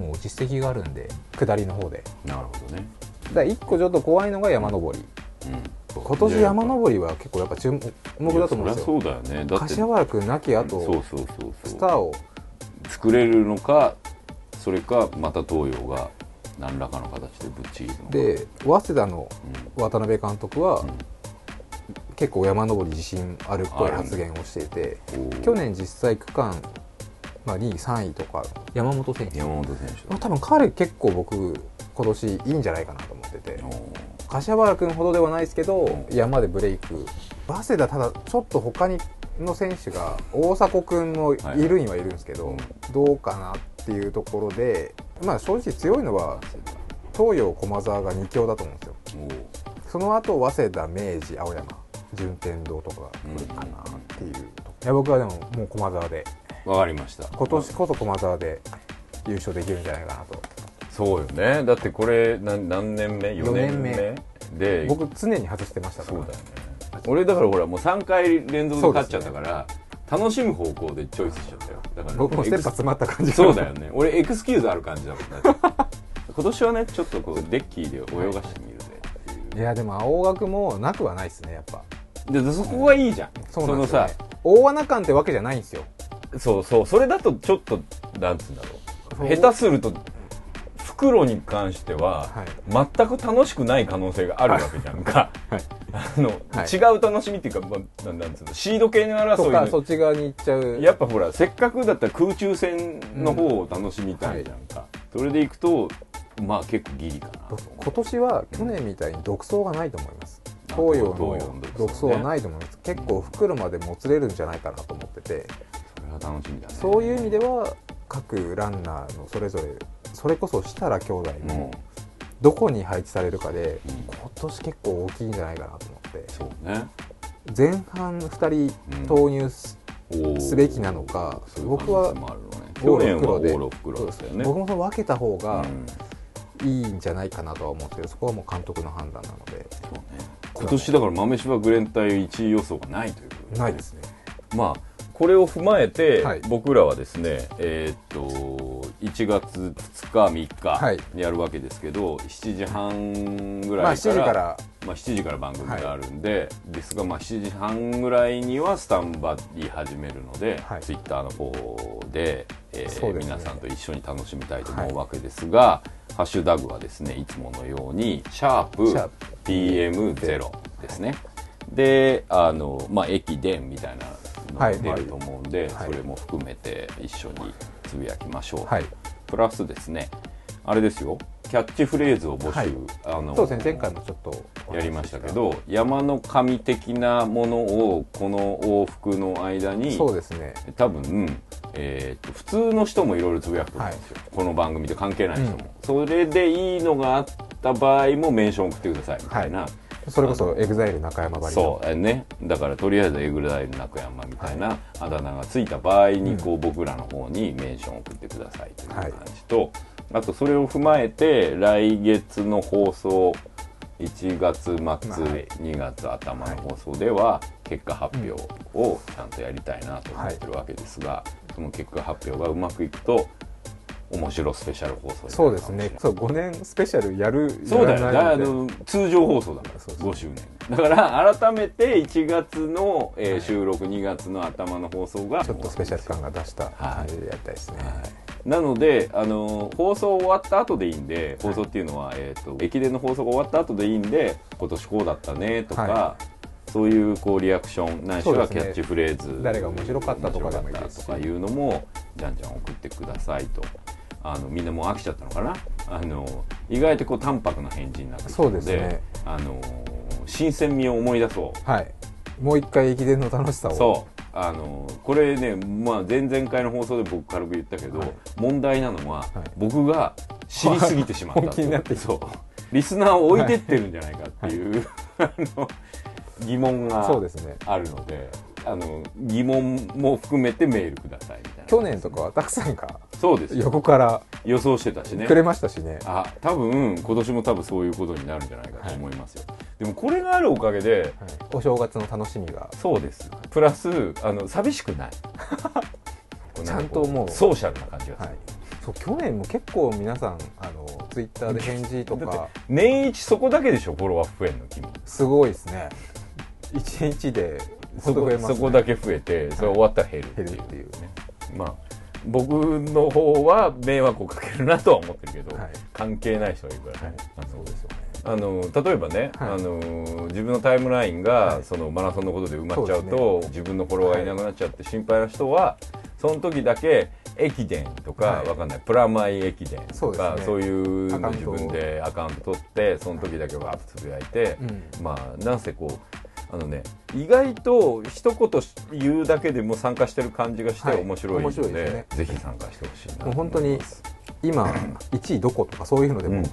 もう実績があるんで下りの方で。なるほどね、だから1個ちょっと怖いのが山登り。うん、今年山登りは結構やっぱ注目だと思うんですよ。そうだよね。だ柏原君亡き後そうそうそうスターを作れるのかそれかまた東洋が何らかの形でぶっちぎるのか。で早稲田のうん。渡辺監督は、うん。結構山登り自信あるっぽい発言をしていて去年実際区間、まあ、2位3位とか山本選手、山本選手。だまあ、多分彼結構僕今年いいんじゃないかなと思ってて柏原君ほどではないですけどうん山でブレイク。早稲田ただちょっと他にの選手が大迫君もいるにはいるんですけど、はい。どうかなっていうところでまあ正直強いのは東洋駒澤が2強だと思うんですよ。その後早稲田明治青山。順天堂とかが来るかなっていうと、いや僕はでももう駒澤で。わかりました。今年こそ駒澤で優勝できるんじゃないかなとそうよね。だってこれ何何年目？4年目？四年目。で僕常に外してましたから。そうだよね。俺だからほらもう3回連続で勝っちゃったから、楽しむ方向でチョイスしちゃったよ。だから僕もステップ詰まった感じそうだよね。俺エクスキューズある感じだもんね今年はねちょっとこうデッキーで泳がしてみるぜっていう。いやでも青学もなくはないですねやっぱ。ででそこがいいじゃん。そうなんですよ、のね、大穴感ってわけじゃないんですよ。さそうそう。それだとちょっとなんつうんだろう。下手すると袋に関しては、は全く楽しくない可能性があるわけじゃんか、はい。あの、はい。違う楽しみっていうか、まあ、なんなんつうのシード系の争とかそいっち側に行っちゃう。やっぱほらせっかくだったら空中戦の方を楽しみたいじゃんか、それでいくとまあ結構ギリかな今年は去年みたいに独走がないと思います。あ東洋のの独独走はないと思います。結構袋までもつれるんじゃないかなと思っててそれは楽しみだねそういう意味では各ランナーのそれぞれそれこそ設楽兄弟うん。もどこに配置されるかでうん。今年結構大きいんじゃないかなと思って。そうね。前半2人投入すべきなのかそういう僕は去年はで僕もその分けた方がうん。いいんじゃないかなとは思うんですけどそこはもう監督の判断なので。そうね。今年だから豆柴グレン隊1位予想がないということで。ないですね。まあこれを踏まえて、はい。僕らはですねえーっと1月2日はい。3日やるわけですけど、7時半ぐらいから,、まあ7時から。まあ、7時から番組があるんで、ですがまあ7時半ぐらいにはスタンバり始めるので、はい。ツイッターの方で,、えーね。皆さんと一緒に楽しみたいと思うわけですが、ハッシュタグはですねいつものように「シャープシャープ。PM0」ですね。であの、まあ、駅伝みたいなのが出ると思うんで、はい。それも含めて一緒につぶやきましょう、はい。プラスですねあれですよ。キャッチフレーズを募集、はい。あのそうですね。前回もちょっと。やりましたけど山の神的なものをこの往復の間にそうですね。多分、えーと普通の人もいろいろつぶやくと思うんですよ、この番組と関係ない人も、それでいいのがあった場合もメンション送ってくださいみたいな、それこそ EXILE 中山ばりそうえね。だからとりあえず EXILE 中山みたいなあだ名がついた場合にこう僕らの方にメンションを送ってくださいという感じと、あとそれを踏まえて来月の放送1月末、はい。2月頭の放送では結果発表をちゃんとやりたいなと思ってるわけですが、その結果発表がうまくいくと面白スペシャル放送そうですね。そう5年スペシャルやるそうだよ。だあの通常放送だからそうそう5周年。だから改めて1月の、えーはい収録2月の頭の放送がちょっとスペシャル感が出した感じでやりたいですね、はいなのであの放送終わった後でいいんで放送っていうのは、えー、と駅伝の放送が終わった後でいいんで今年こうだったねとか、はそういうこうリアクションないしはキャッチフレーズ誰が面白かったとかでもいいですとかいうのもじゃんじゃん送ってくださいと。あのみんなもう飽きちゃったのかな？あの意外とこう淡白な返事になってきたそうのでですね。あの新鮮味を思い出そう。はい。もう一回駅伝の楽しさを。そうあのこれね、まあ、前々回の放送で僕軽く言ったけど、はい。問題なのは、はい。僕が知りすぎてしまった本気になってそう。リスナーを置いてってるんじゃないかっていう、あの疑問がそうですね。あるのであの疑問も含めてメールくださいみたいな去年とかはたくさんがそうですよ。横から予想してたしね。くれましたしね。あ多分今年も多分そういうことになるんじゃないかと思いますよ、でもこれがあるおかげではい。お正月の楽しみが。そうですプラスあの寂しくない。ちゃんともう。ソーシャルな感じがする、はい。そう去年も結構皆さんあのツイッターで返事とか。年一そこだけでしょフォロワー増えんの君。すごいですね。一日でそこね。そこだけ増えてそれ終わったら減るっていう,、減るっていう。ねまあ僕の方は迷惑をかけるなとは思ってるけど、はい。関係ない人がいるからね、あのそうですよね。あの例えばね、はい。あの自分のタイムラインが、はい。そのマラソンのことで埋まっちゃうそと自分のフォロワーがいなくなっちゃって心配な人はその時だけ駅伝とか、はい。わかんない。プラマイ駅伝とそうですね。かそういうの自分でアカウント取ってその時だけわーっとつぶやいて、うん。まあなんせこうあのね意外と一言言うだけでも参加してる感じがしてはい面白いの面で,、白いですね。ぜひ参加してほしいなともう本当に今1位どことかそういうのでも、うん。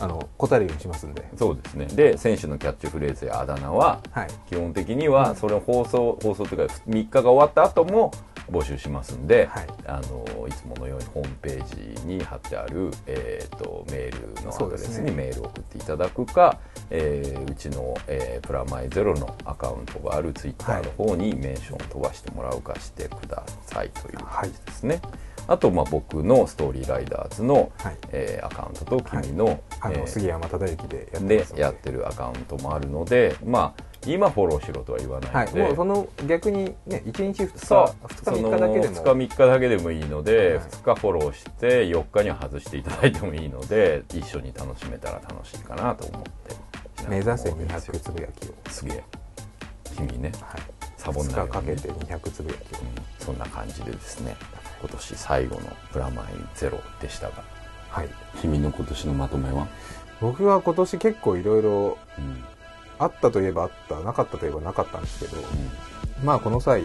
あの答えるようにしますんで。そうですね。で選手のキャッチフレーズやあだ名ははい。基本的にはそれを放送放送というか3日が終わった後も募集しますんで、はい。あのいつものようにホームページに貼ってある、えー、とメールのアドレスにメールを送っていただくか、えーうちの、えープラマイゼロのアカウントがあるツイッターの方にメンションを飛ばしてもらうかしてくださいという感じですね。あと、まあ、僕のストーリーライダーズの、はい。えーアカウントと君の、あの、えー杉山忠之でやっでやってるアカウントもあるのでまあ今フォローしろとは言わないので、はい。もうその逆にね1日2日そう。2日3日だけでも。2日3日だけでもいいので、はい。2日フォローして4日には外していただいてもいいので一緒に楽しめたら楽しいかなと思って。目指せ200つぶやきを、すげえ。君ね。はい、サボんないよ2うにね。日かけて200つぶやきを。うん。そんな感じでですね。今年最後のプラマイゼロでしたが。はい。君の今年のまとめは、僕は今年結構いろいろうんあったといえばあったなかったといえばなかったんですけどまあこの際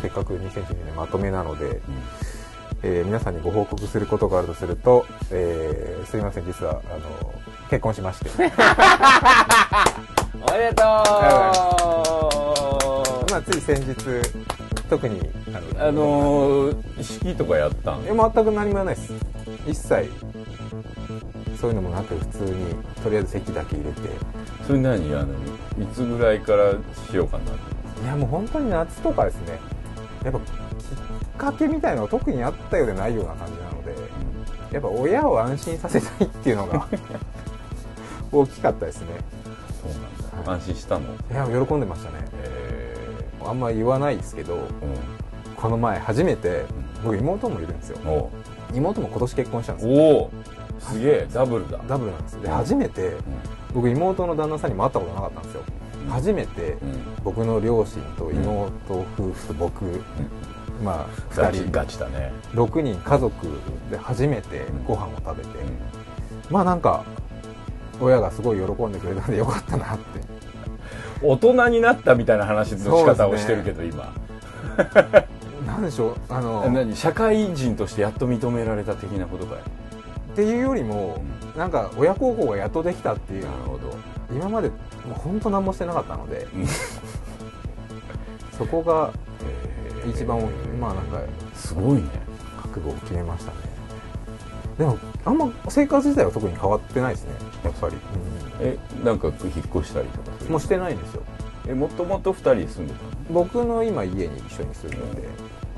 せっかく2012年まとめなので、えー皆さんにご報告することがあるとすると、えーすいません実はあの結婚しまして。おめでとう。まあつい先日特にあのあのー、式とかやったん？え全く何もないです。一切そういうのもなく普通にとりあえず席だけ入れて。それ何？あのいつぐらいからしようかな。いやもう本当に夏とかですね。やっぱきっかけみたいのが特にあったようでないような感じなのでやっぱ親を安心させたいっていうのが 大きかったですね。そうなんだ、はい。安心したの？いや喜んでましたね。えあんま言わないですけどー、この前初めて僕妹もいるんですよ。妹も今年結婚したんですよ。おおすげえダブルだ。ダブルなんですでうん初めて僕妹の旦那さんにも会ったことなかったんですよ。初めてうん。僕の両親と妹夫婦と僕、まあ2ガチ人ガチだね、6人家族で初めてご飯を食べて、うん。まあなんか親がすごい喜んでくれたんでよかったなって。大人になったみたいな話の仕方をしてるけど、今。なんでしょう。あの何？社会人としてやっと認められた的なことかい？っていうよりもなんか親孝行がやっとできたっていう。なるほど。今までもう本当何もしてなかったので。うん。そこがえー。一番大きい。まあなんかすごいね。覚悟を決めましたね。でもあんま生活自体は特に変わってないですね。やっぱり、えなんか引っ越したりとかもうしてないんですよ。えもともと2人住んで僕の今家に一緒に住んでて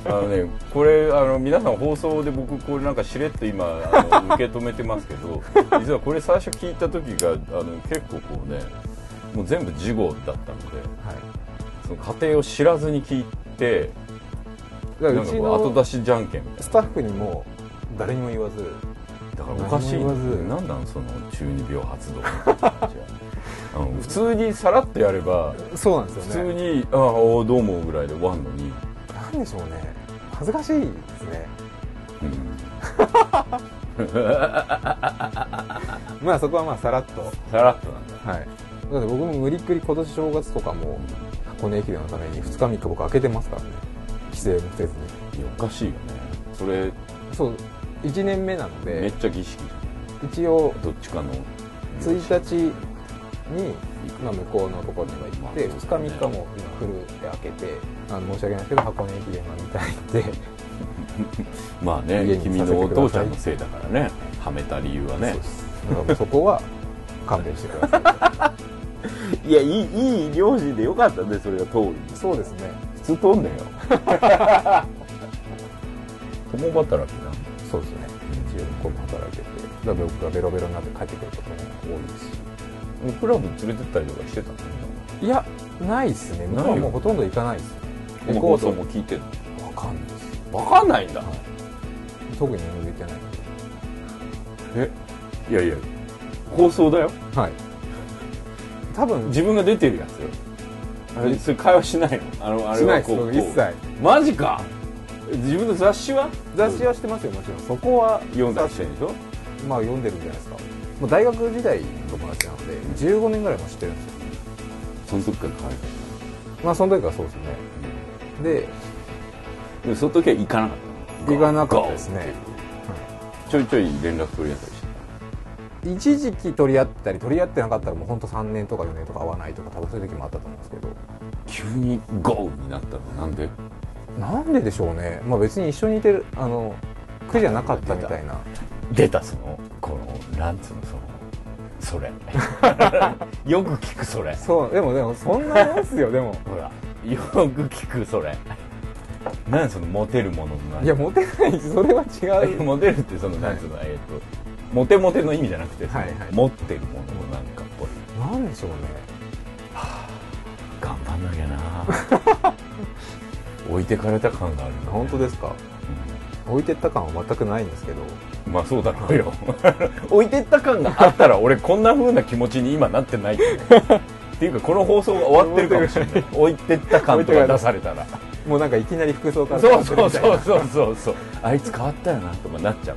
あのねこれあの皆さん放送で僕これなんかしれっと今あの 受け止めてますけど実はこれ最初聞いた時があの結構こうねもう全部事後だったのではい。その家庭を知らずに聞いてうちの後出しじゃんけんスタッフにも誰にも言わずなだからおかしい。何なんその中二病発動 普通にさらっとやればそうなんで普すよね。通に「ああおどうも」ぐらいで終わんのに、なんでしょうね恥ずかしいですね。まあそこはまあさらっと。さらっとなんだ。はい。だって僕も無理っくり今年正月とかも箱根駅伝のために2日3日僕開けてますからね。帰省もせずに。いやおかしいよね。それそう1年目なのめっでちゃ儀式一応どっちかの。1日に、まあ、向こうのところには行って2日3日もフルで開けてあの申し訳ないですけど箱根駅伝が見たいんで。まあね君のお父ちゃんのせいだからね。はめた理由はね。そそこは勘弁してください。やいいいい両親でよかったねそれが通りい。そうですね。普通通んねよ。共働きなそうですね。一応こう働いて。てだから僕がベロベロになって帰ってくることも多いですしクラブ連れてったりとかしてたの？いやないっすね。ないよ。僕はもうほとんど行かないです。この放送も聞いてんの？わかんないです。分かんないんだ。特に何も言ってない。え？いやいや。放送だよ。はい。多分。自分が出てるやつよ。あれ？それ会話しないの？あのあれはこう一切。マジか！自分の雑誌は？雑誌はしてますよもちろん。そこは読んだりしてるでしょまあ読んでるんじゃないですか。もう大学時代の友達なので15年ぐらいも知ってるんですよ。その時から変えまあその時はそうですね。でたでその時は行かなかった行かなかったですね。ちょいちょい連絡取り合ったりして一時期取り合ったり取り合ってなかったらもうほんと3年とか4年とか会わないとか多分そういう時もあったと思うんですけど。急にゴーになったの？なんで？なんででしょうね。まあ別に一緒にいてるあの苦じゃなかったみたいな。出たそのこのなんつうのそのそれ。よく聞くそれ。そうでもでもそんなもんっすよでも。ほらよく聞くそれ。なんそのモテるもののないやモテないしそれは違う モテるってそのなんつうの、えっ、とモテモテの意味じゃなくて、そのはいはい。持ってるもののなんかっぽい。なんでしょうね。頑張んなきゃな。置いてかれた感があるな本当ですか？置いてった感は全くないんですけど。まあそうだろうよ。置いてった感があったら 俺こんな風な気持ちに今なってないって。いうかこの放送が終わってるかもしれない。置いてった感とか出されたら。もうなんかいきなり服装か。らそうそうそううそうそうそう。あいつ変わったよなとかなっちゃう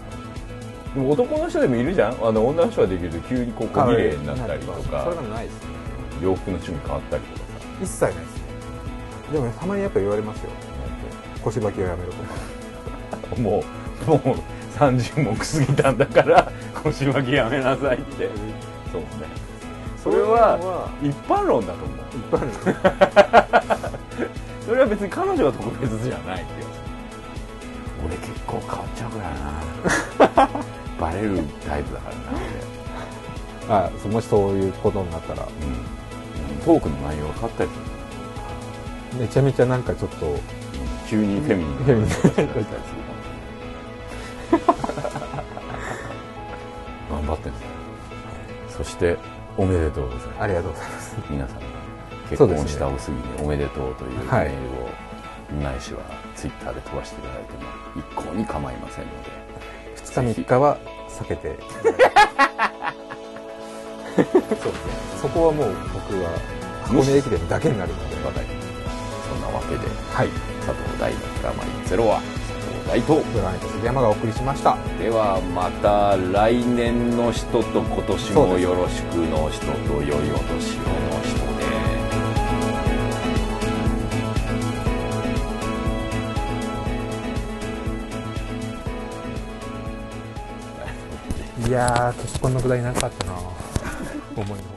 でも男の人でもいるじゃん。あの女の人ができると急にこう小綺麗になったりとか。それがないですね。洋服の趣味変わったりとか一切ないですね。でもねたまにやっぱ言われますよ。腰履きをやめろとか。さもうもう30も過ぎたんだから腰巻きやめなさいって。そうね。それは一般論だと思う。一般の それは別に彼女が特別じゃないよ俺結構変わっちゃうからな。バレるタイプだからなあそもしそういうことになったら。俺、うん、トークの内容が変わったりする。めちゃめちゃなんかちょっと急にフェミニンなフェミニン 頑張ってね。そしておめでとうございます。ありがとうございます。皆さん結そうですね婚したおすぎにおめでとうというメはい。ールを、ないしはツイッターで飛ばしていただいても一向に構いませんので2日3日は避けて。そうですね。そこはもう僕は箱根駅伝だけになるので。そんなわけではい。佐藤大のプラマイゼロは大とブラネット杉山がお送りしましたではまた来年の人と今年もよろしくの人と良いお年をの人でいやー結婚のくだりなかったな。思いのほか